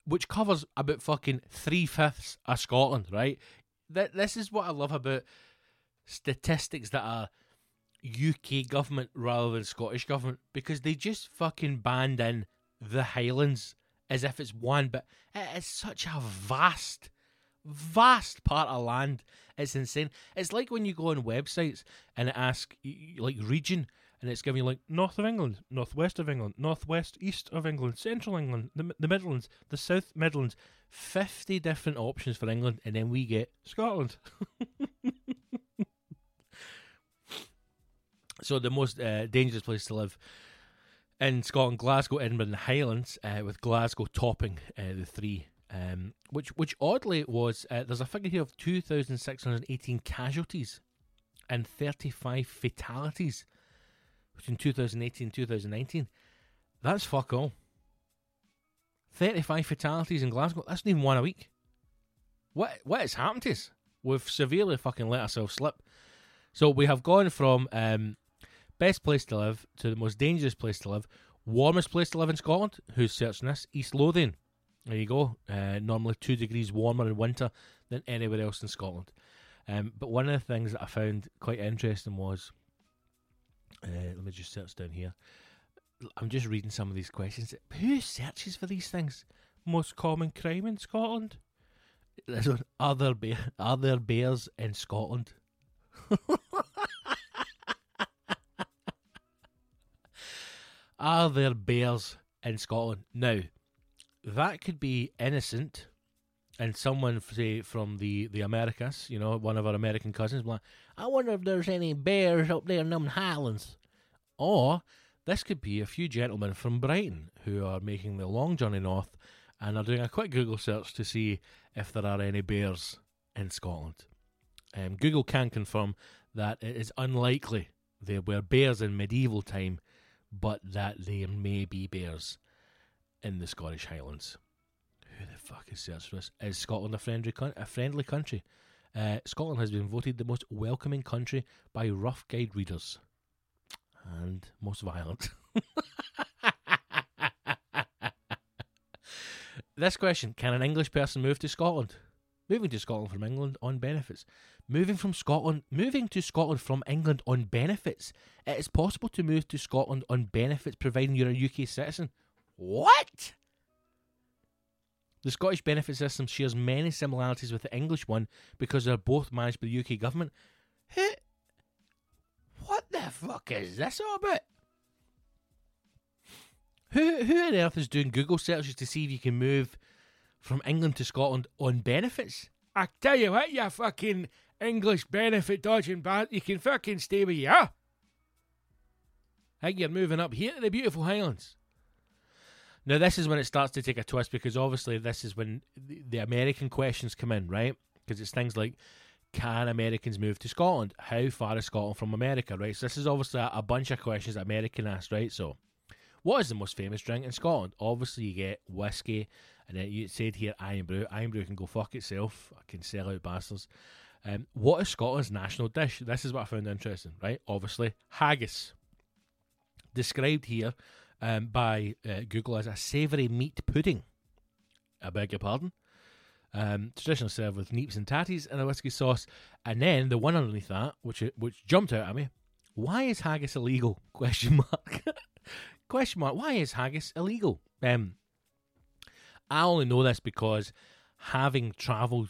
which covers about fucking three fifths of Scotland, right? Th- this is what I love about statistics that are UK government rather than Scottish government because they just fucking band in the Highlands as if it's one, but it is such a vast, vast part of land. It's insane. It's like when you go on websites and ask like region, and it's giving you like north of England, northwest of England, northwest east of England, central England, the, the Midlands, the South Midlands, fifty different options for England, and then we get Scotland. <laughs> so the most uh, dangerous place to live in Scotland, Glasgow, Edinburgh, and the Highlands, uh, with Glasgow topping uh, the three. Um, which, which oddly was uh, there's a figure here of two thousand six hundred eighteen casualties and thirty five fatalities between 2018 and 2019. That's fuck all. 35 fatalities in Glasgow. That's not even one a week. What what has happened to us? We've severely fucking let ourselves slip. So we have gone from um, best place to live to the most dangerous place to live, warmest place to live in Scotland. Who's searching this? East Lothian. There you go. Uh, normally two degrees warmer in winter than anywhere else in Scotland. Um, but one of the things that I found quite interesting was uh, let me just search down here. I'm just reading some of these questions. Who searches for these things? Most common crime in Scotland? Are there, bear, are there bears in Scotland? <laughs> are there bears in Scotland? Now, that could be innocent and someone say from the the Americas, you know, one of our American cousins, like, I wonder if there's any bears up there in them highlands, or this could be a few gentlemen from Brighton who are making the long journey north and are doing a quick Google search to see if there are any bears in Scotland. Um, Google can confirm that it is unlikely there were bears in medieval time, but that there may be bears in the Scottish Highlands who the fuck is searched for this? Is Scotland a friendly a friendly country? Uh, Scotland has been voted the most welcoming country by Rough Guide readers, and most violent. <laughs> this question: Can an English person move to Scotland? Moving to Scotland from England on benefits. Moving from Scotland, moving to Scotland from England on benefits. It is possible to move to Scotland on benefits, providing you're a UK citizen. What? The Scottish benefit system shares many similarities with the English one because they're both managed by the UK government. What the fuck is this all about? Who, who on earth is doing Google searches to see if you can move from England to Scotland on benefits? I tell you what, you fucking English benefit dodging band, you can fucking stay where you are. I think you're moving up here to the beautiful Highlands. Now, this is when it starts to take a twist because obviously this is when the American questions come in, right? Because it's things like, can Americans move to Scotland? How far is Scotland from America, right? So this is obviously a, bunch of questions that American asked, right? So, what is the most famous drink in Scotland? Obviously, you get whiskey, and then you said here Irn-Bru. Iron Brew can go fuck itself. I can sell out bastards. Um, what is Scotland's national dish? This is what I found interesting, right? Obviously, haggis. Described here um, by uh, Google as a savoury meat pudding. I beg your pardon. Um, traditionally served with neeps and tatties and a whiskey sauce, and then the one underneath that, which which jumped out at me, why is haggis illegal? <laughs> Question mark. <laughs> Question mark. Why is haggis illegal? Um, I only know this because having travelled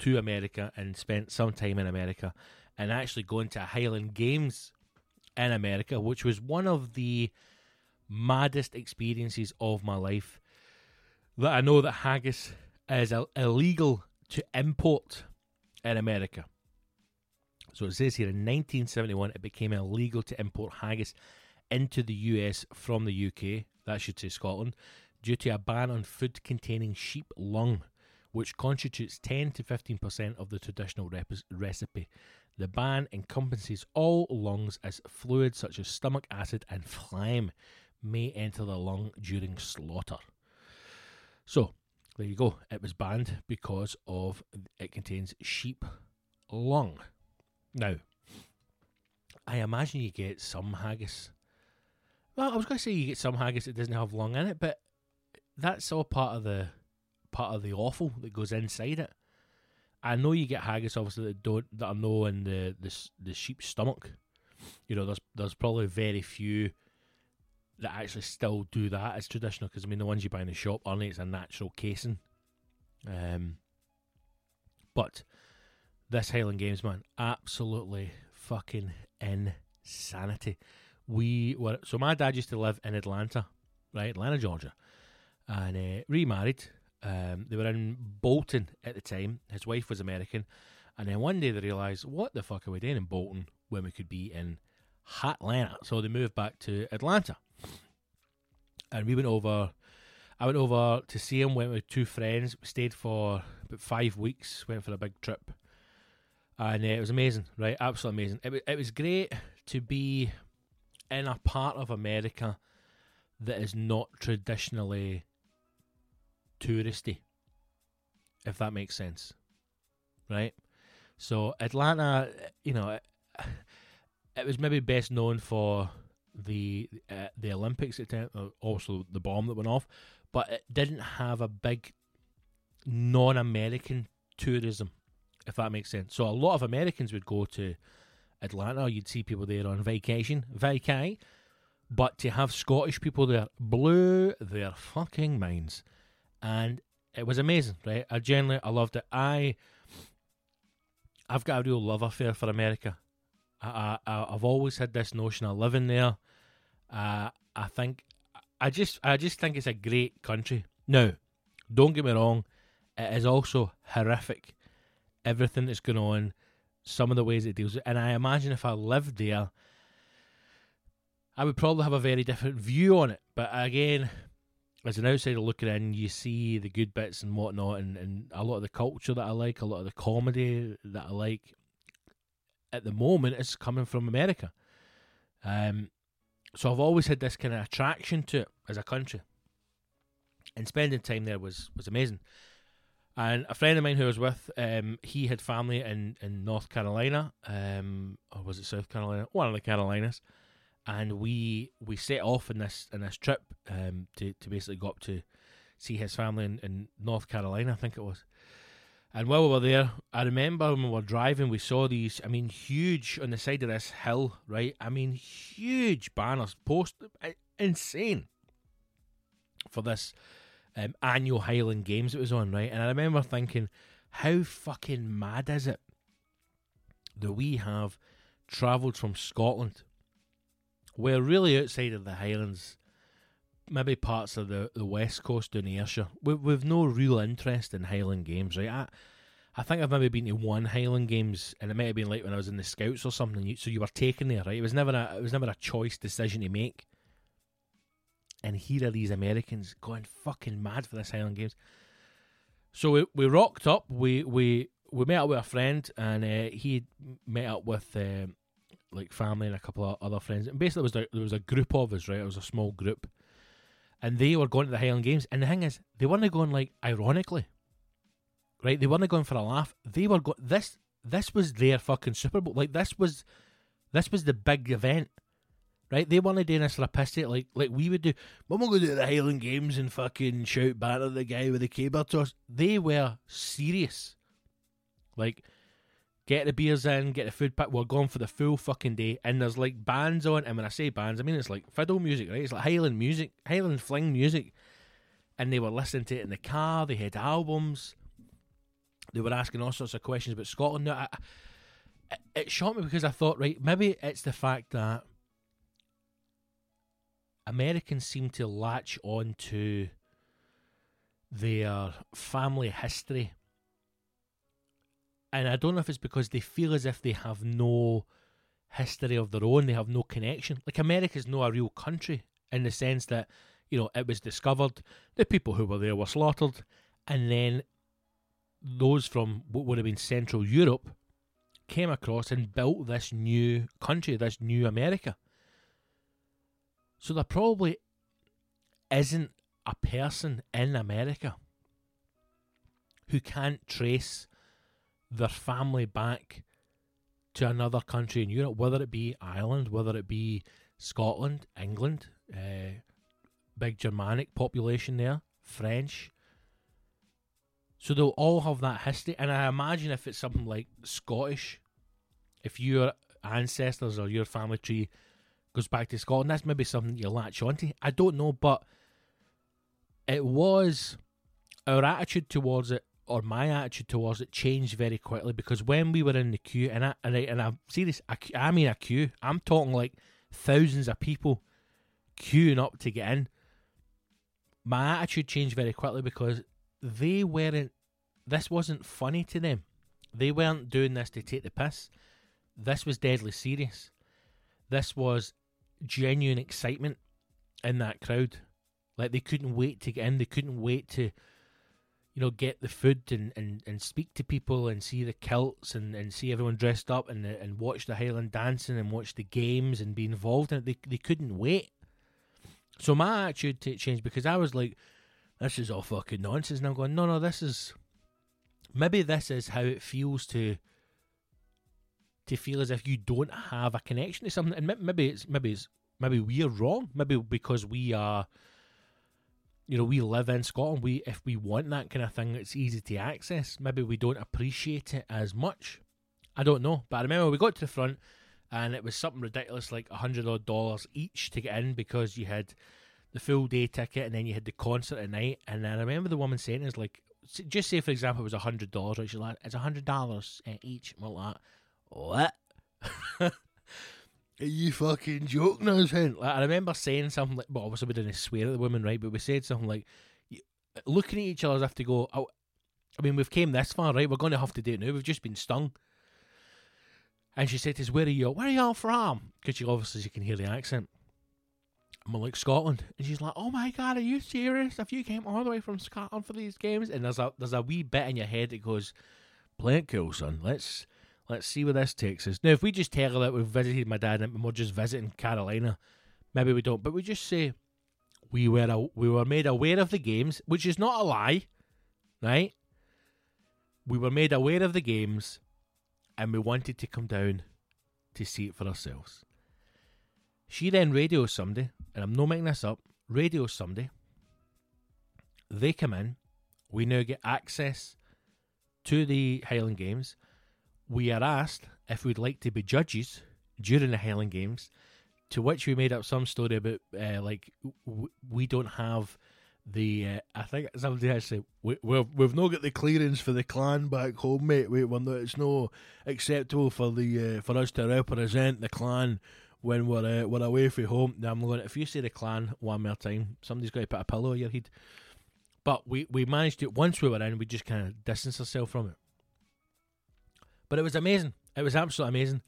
to America and spent some time in America, and actually going to Highland Games in America, which was one of the maddest experiences of my life. That I know that haggis is illegal to import in America. So it says here in 1971 it became illegal to import haggis into the US from the UK, that should say Scotland, due to a ban on food containing sheep lung, which constitutes 10 to 15% of the traditional rep- recipe. The ban encompasses all lungs as fluids such as stomach acid and phlegm may enter the lung during slaughter. So, there you go. It was banned because of it contains sheep lung. Now, I imagine you get some haggis. Well, I was going to say you get some haggis that doesn't have lung in it, but that's all part of the part of the offal that goes inside it. I know you get haggis, obviously that don't that are no in the the the sheep's stomach. You know, there's there's probably very few that actually still do that as traditional because I mean the ones you buy in the shop only it's a natural casing. Um, but this Highland Games man, absolutely fucking insanity. We were so my dad used to live in Atlanta, right, Atlanta, Georgia, and uh, remarried. Um, they were in Bolton at the time. His wife was American, and then one day they realised, what the fuck are we doing in Bolton when we could be in Atlanta? So they moved back to Atlanta and we went over. I went over to see him. Went with two friends. We Stayed for about five weeks. Went for a big trip, and uh, it was amazing. Right, absolutely amazing. It was it was great to be in a part of America that is not traditionally touristy, if that makes sense. Right. So Atlanta, you know, it, it was maybe best known for the uh, the Olympics at uh, also the bomb that went off, but it didn't have a big non-American tourism, if that makes sense. So a lot of Americans would go to Atlanta. You'd see people there on vacation, vacay, but to have Scottish people there blew their fucking minds, and it was amazing. Right? I generally I loved it. I I've got a real love affair for America. I, I I've always had this notion of living there uh, I think I just I just think it's a great country. Now, don't get me wrong, it is also horrific. Everything that's going on, some of the ways it deals with, and I imagine if I lived there, I would probably have a very different view on it. But again, as an outsider looking in, you see the good bits and whatnot, and, and a lot of the culture that I like, a lot of the comedy that I like. At the moment, is coming from America. Um, so I've always had this kind of attraction to it as a country, and spending time there was was amazing. And a friend of mine who I was with, um, he had family in, in North Carolina, um, or was it South Carolina? One of the Carolinas. And we we set off in this in this trip um, to to basically go up to see his family in, in North Carolina, I think it was. And while we were there, I remember when we were driving, we saw these, I mean, huge on the side of this hill, right? I mean, huge banners, post, uh, insane for this um, annual Highland Games it was on, right? And I remember thinking, how fucking mad is it that we have travelled from Scotland, where really outside of the Highlands, maybe parts of the, the west coast down Ayrshire. We, we've no real interest in Highland Games, right? I, I think I've maybe been to one Highland Games, and it might have been like when I was in the Scouts or something. So you were taken there, right? It was never a it was never a choice decision to make. And here are these Americans going fucking mad for this Highland Games. So we we rocked up. We we we met up with a friend, and uh, he met up with uh, like family and a couple of other friends. And basically, was there was a group of us, right? It was a small group and they were going to the Highland Games. And the thing is, they weren't going like ironically, right? They weren't going for a laugh. They were going. This this was their fucking Super Bowl. Like this was this was the big event. right? They weren't doing this for a piss take like like we would do. When we go to the Highland Games and fucking shout back at the guy with the cable toss, they were serious. Like, get the beers in, get the food packed. We're going for the full fucking day, and there's like bands on. And when I say bands, I mean it's like fiddle music, right? It's like Highland music, Highland fling music. And they were listening to it in the car. They had albums. They were asking all sorts of questions about Scotland. Now, I, it shocked me because I thought, right, maybe it's the fact that Americans seem to latch on to their family history. And I don't know if it's because they feel as if they have no history of their own, they have no connection. Like America's not a real country in the sense that, you know, it was discovered, the people who were there were slaughtered, and then those from what would have been Central Europe came across and built this new country, this new America. So there probably isn't a person in America who can't trace their family back to another country in Europe, whether it be Ireland, whether it be Scotland, England, uh, big Germanic population there, French. So they'll all have that history, and I imagine if it's something like Scottish, if your ancestors or your family tree goes back to Scotland. That's maybe something you latch onto. I don't know, but it was our attitude towards it, or my attitude towards it, changed very quickly because when we were in the queue, and I and I and I'm serious, I, I mean a queue. I'm talking like thousands of people queuing up to get in. My attitude changed very quickly because they weren't. This wasn't funny to them. They weren't doing this to take the piss. This was deadly serious. This was genuine excitement in that crowd. Like they couldn't wait to get in. They couldn't wait to, you know, get the food and, and, and speak to people and see the kilts and, and see everyone dressed up and and watch the Highland dancing and watch the games and be involved in it. They they couldn't wait. So my attitude changed because I was like, this is all fucking nonsense. And I'm going, no, no, this is maybe this is how it feels to to feel as if you don't have a connection to something. And maybe it's maybe it's maybe we're wrong. Maybe because we are, you know, we live in Scotland. We if we want that kind of thing, it's easy to access. Maybe we don't appreciate it as much. I don't know, but I remember we got to the front, and it was something ridiculous like a hundred odd dollars each to get in because you had the full day ticket and then you had the concert at night. And then I remember the woman saying, "Is like." Just say, for example, it was a hundred dollars. Right? She's like, "It's a hundred dollars eh, each." Well, like, what? <laughs> <laughs> Are you fucking joking us, Like, I remember saying something like, well, obviously we didn't swear at the woman, right? But we said something like, looking at each other as if to go, oh, I mean, we've came this far, right? We're going to have to do it now. We've just been stung. And she said to us, where are you? Where are you all from? Because she obviously you can hear the accent. I'm like, Scotland. And she's like, oh my God, are you serious? If you came all the way from Scotland for these games? And there's a, there's a wee bit in your head that goes, play it cool, son. Let's Let's see where this takes us. Now, if we just tell her that we've visited my dad and we're just visiting Carolina, maybe we don't. But we just say we were a, we were made aware of the games, which is not a lie, right? We were made aware of the games, and we wanted to come down to see it for ourselves. She then radios somebody, and I'm not making this up. Radios somebody. They come in. We now get access to the Highland Games we are asked if we'd like to be judges during the Highland Games, to which we made up some story about uh, like w- we don't have the. Uh, I think somebody actually we, we've we've not got the clearance for the clan back home, mate. We, we're not, it's no acceptable for the uh, for us to represent the clan when we're uh, we're away from home. Now I'm going. If you say the clan one more time, somebody's got to put a pillow on your head. But we, we managed it once we were in, we just kind of distanced ourselves from it. But it was amazing. It was absolutely amazing.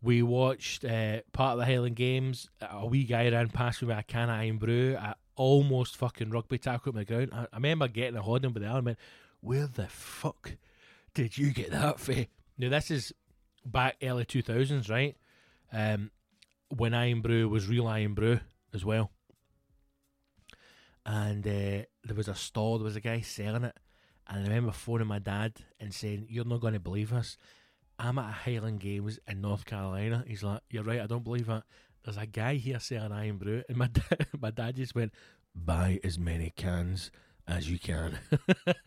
We watched uh, part of the Highland Games. A wee guy ran past me with a can of Irn-Bru. I almost fucking rugby tackled my ground. I, I remember getting a holding with the arm and went, Where the fuck did you get that for? Now, this is back early 2000s, right? Um, when Irn-Bru was real Irn-Bru as well. And uh, there was a stall, there was a guy selling it and I remember phoning my dad and saying, You're not going to believe this. I'm at a Highland Games in North Carolina. He's like, You're right, I don't believe that. there's a guy here selling Irn-Bru, and my <laughs> dad, my dad just went, buy as many cans as you can.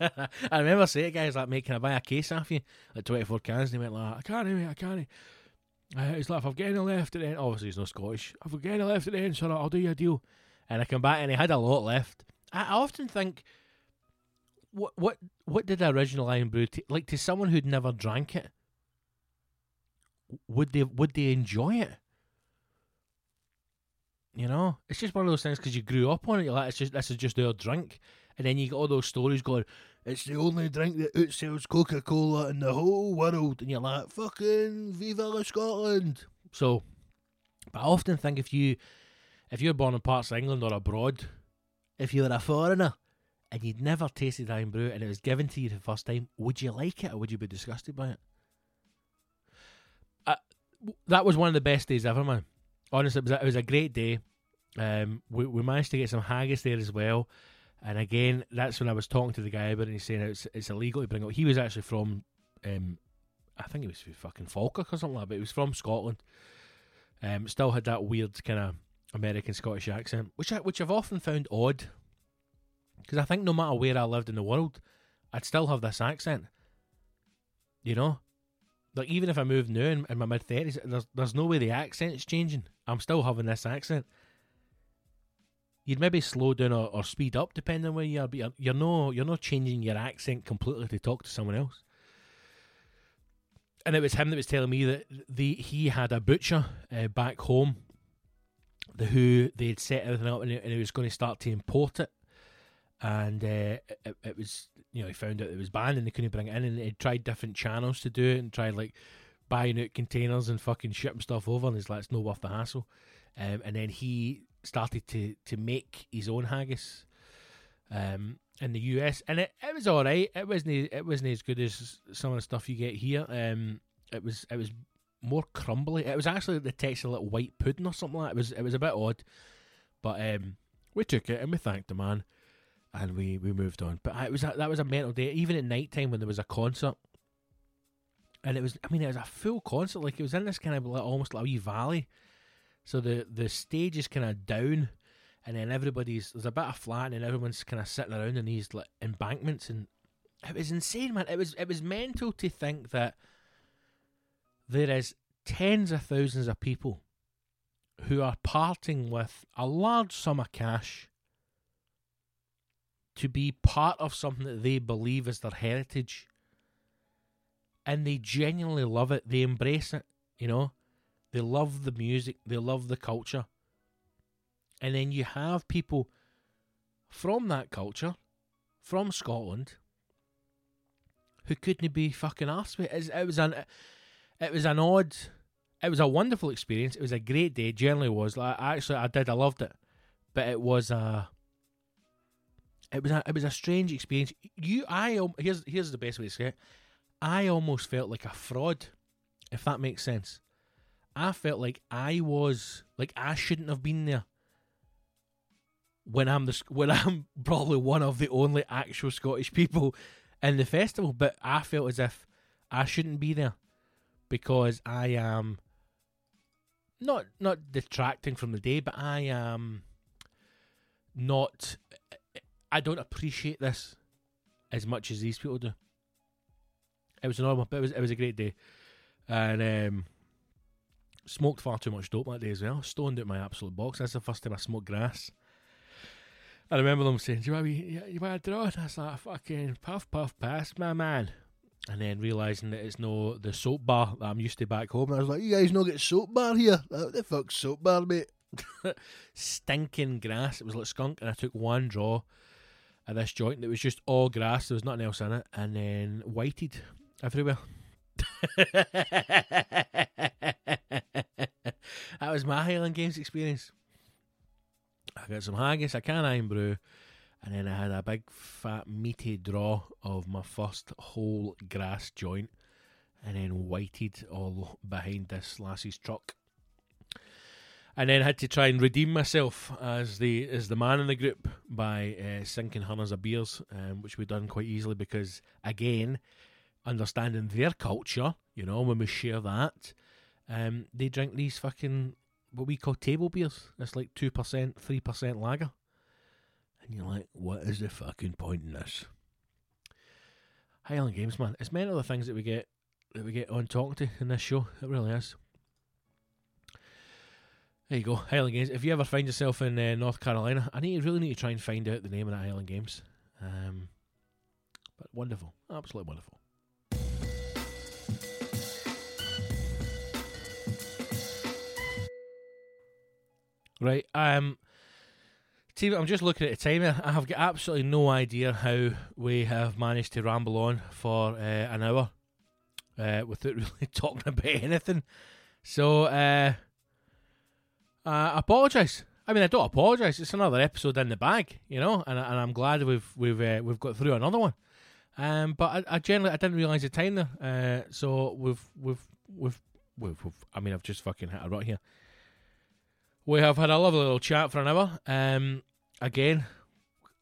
<laughs> I remember saying, guys, like, mate, can I buy a case off you? Like 24 cans. And he went, like, I can't, mate, I can't. Uh, he's like, if I've got any left at the end, obviously he's not Scottish. If I've got any left at the end, I'll do you a deal. And I come back and he had a lot left. I often think, what what what did the original Irn-Bru t- like to someone who'd never drank it? Would they would they enjoy it? You know, it's just one of those things because you grew up on it. You're like, it's just this is just their drink, and then you get all those stories going. It's the only drink that outsells Coca Cola in the whole world, and you're like, fucking Viva la Scotland. So, but I often think if you if you're born in parts of England or abroad, if you were a foreigner and you'd never tasted Irn-Bru and it was given to you the first time, would you like it or would you be disgusted by it? Uh, that was one of the best days ever, man. Honestly, it was a, it was a great day. Um, we, we managed to get some haggis there as well. And again, that's when I was talking to the guy about it and he's saying it's, it's illegal to bring up. He was actually from, um, I think he was fucking Falkirk or something like that, but he was from Scotland. Um, still had that weird kind of American Scottish accent, which I, which I've often found odd, because I think no matter where I lived in the world, I'd still have this accent. You know, like even if I moved now in, in my mid thirties, there's there's no way the accent's changing. I'm still having this accent. You'd maybe slow down or, or speed up depending on where you are, but you're, you're no you're not changing your accent completely to talk to someone else. And it was him that was telling me that the he had a butcher uh, back home the who they'd set everything up and he was going to start to import it and uh, it, it, was you know he found out it was banned and they couldn't bring it in and he tried different channels to do it and tried like buying out containers and fucking shipping stuff over and he's like it's no worth the hassle um, and then he started to to make his own haggis um, in the US and it, it was all right it wasn't it wasn't as good as some of the stuff you get here um, it was it was more crumbly. It was actually the texture like white pudding or something like that. It was it was a bit odd. But um, we took it and we thanked the man and we, we moved on. But it was a, that was a mental day. Even at night time when there was a concert. And it was I mean it was a full concert, like it was in this kind of like almost like a wee valley. So the the stage is kinda down and then everybody's there's a bit of flat and everyone's kinda sitting around in these like embankments and it was insane, man. It was it was mental to think that there is tens of thousands of people who are parting with a large sum of cash to be part of something that they believe is their heritage. And they genuinely love it. They embrace it, you know. They love the music, they love the culture. And then you have people from that culture, from Scotland, who couldn't be fucking asked with it. It was an it was an odd, it was a wonderful experience. It was a great day. Generally was. Like, actually, I did. I loved it, but it was a. It was a it was a strange experience. You, I here's here's the best way to say it. I almost felt like a fraud, if that makes sense. I felt like I was like I shouldn't have been there. When I'm the when <laughs> I'm probably one of the only actual Scottish people in the festival, but I felt as if I shouldn't be there because I am not not detracting from the day, but I am not. I don't appreciate this as much as these people do. It was normal, but it was it was a great day, and um, smoked far too much dope that day as well. Stoned out my absolute box. That's the first time I smoked grass. I remember them saying, "Do you want me? You want a draw?" And I was like, "Fucking puff, puff, pass, my man." and then realizing that it's no the soap bar that I'm used to back home. And I was like, "You guys not get soap bar here? What the fuck soap bar, mate?" <laughs> Stinking grass. It was like skunk, and I took one draw at this joint that was just all grass. There was nothing else in it, and then whited everywhere. <laughs> that was my Highland Games experience. I got some haggis, a can Irn-Bru, and then I had a big fat meaty draw of my first whole grass joint, and then whited all behind this lassie's truck. And then had to try and redeem myself as the as the man in the group by uh, sinking hundreds of beers, um, which we done quite easily because again, understanding their culture, you know, when we share that, um, they drink these fucking what we call table beers. It's like two percent, three percent lager, and you're like, what is the fucking point in this? Highland Games, man. It's many of the things that we get that we get on talking to in this show. It really is. There you go, Highland Games. If you ever find yourself in uh, North Carolina, I need really need to try and find out the name of that Highland Games. Um, but wonderful, absolutely wonderful. Right, um, team. I'm just looking at the timer. I have got absolutely no idea how we have managed to ramble on for uh, an hour uh, without <laughs> really talking about anything. So, uh, I apologise. I mean, I don't apologise. It's another episode in the bag, you know, and, and I'm glad we've we've uh, we've got through another one. Um, but I, I generally I didn't realise the time there. Uh, so we've we've we've we've, we've I mean, I've just fucking hit a rut here. We have had a lovely little chat for an hour. Um, again,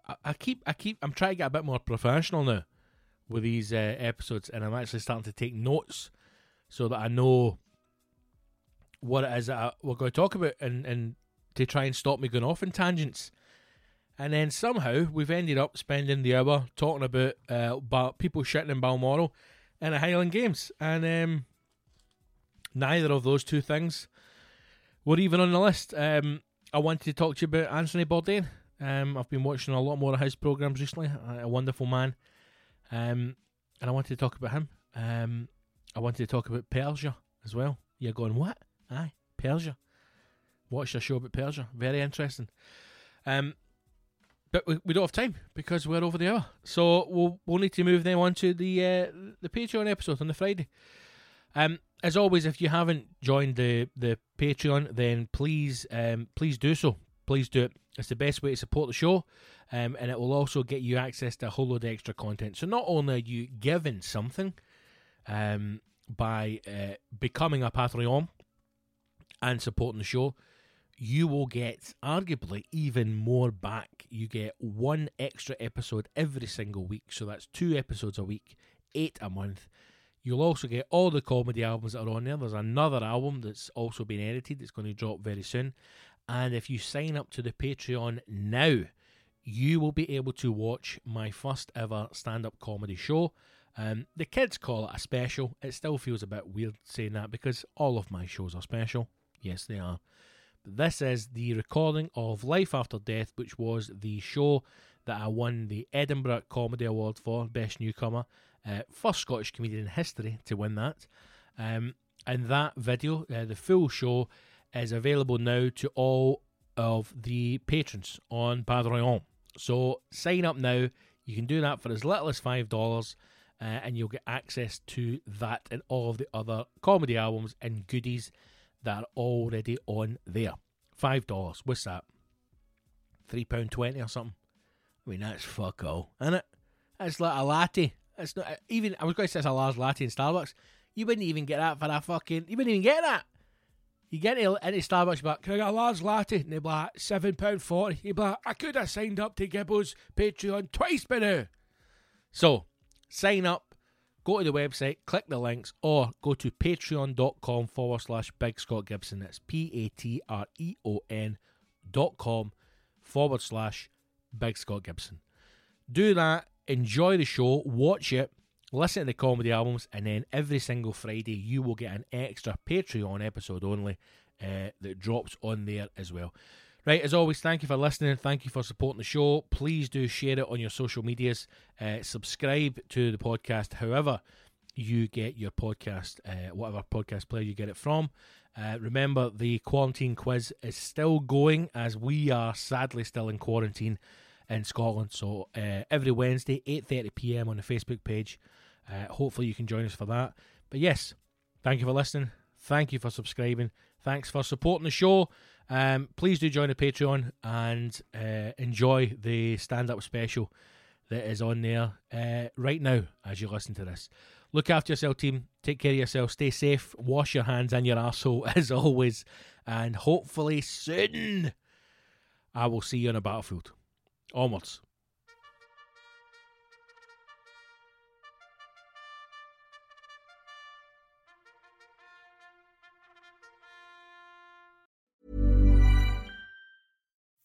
I, I keep I keep I'm trying to get a bit more professional now with these uh, episodes, and I'm actually starting to take notes so that I know what it is that I, we're going to talk about, and and to try and stop me going off in tangents. And then somehow we've ended up spending the hour talking about uh, about people shitting in Balmoral and the Highland Games, and um, neither of those two things were even on the list. Um, I wanted to talk to you about Anthony Bourdain. Um, I've been watching a lot more of his programs recently. A wonderful man, um, and I wanted to talk about him. Um, I wanted to talk about Persia as well. You're going what? Aye, Persia. Watched a show about Persia. Very interesting. Um, but we, we don't have time because we're over the hour. So we'll we'll need to move them on to the uh, the Patreon episode on the Friday. Um, as always, if you haven't joined the the Patreon, then please um, please do so. Please do it. It's the best way to support the show, um, and it will also get you access to a whole load of extra content. So not only are you given something um, by uh, becoming a Patreon and supporting the show, you will get arguably even more back. You get one extra episode every single week, so that's two episodes a week, eight a month. You'll also get all the comedy albums that are on there. There's another album that's also been edited, that's going to drop very soon. And if you sign up to the Patreon now, you will be able to watch my first ever stand up comedy show. Um, the kids call it a special. It still feels a bit weird saying that because all of my shows are special. Yes, they are. But this is the recording of Life After Death, which was the show that I won the Edinburgh Comedy Award for, Best Newcomer. Uh, first Scottish comedian in history to win that. Um, and that video, uh, the full show, is available now to all of the patrons on Patreon. So sign up now. You can do that for as little as $5, uh, and you'll get access to that and all of the other comedy albums and goodies that are already on there. $5. What's that? £3.20 or something? I mean, that's fuck all, isn't it? That's like a latte. It's not even. I was going to say it's a large latte in Starbucks. You wouldn't even get that for a fucking. You wouldn't even get that. You get into Starbucks, but can I get a large latte? And they'd be like seven pound forty. You'd be like, I could have signed up to Gibbo's Patreon twice by now. So sign up, go to the website, click the links, or go to patreon.com forward slash Big Scott Gibson. That's P A T R E O N dot com forward slash Big Scott Gibson. Do that, enjoy the show, watch it, listen to the comedy albums, and then every single Friday you will get an extra Patreon episode only uh, that drops on there as well. Right, as always, thank you for listening. Thank you for supporting the show. Please do share it on your social medias. Uh, subscribe to the podcast, however you get your podcast, uh, whatever podcast player you get it from. Uh, remember, the quarantine quiz is still going as we are sadly still in quarantine in Scotland. So uh, every Wednesday, 8:30 p.m. on the Facebook page. Uh, hopefully, you can join us for that. But yes, thank you for listening. Thank you for subscribing. Thanks for supporting the show. Um, please do join the Patreon and uh, enjoy the stand-up special that is on there uh, right now as you listen to this. Look after yourself, team. Take care of yourself. Stay safe. Wash your hands and your asshole <laughs> as always. And hopefully soon, I will see you on a battlefield. Onwards.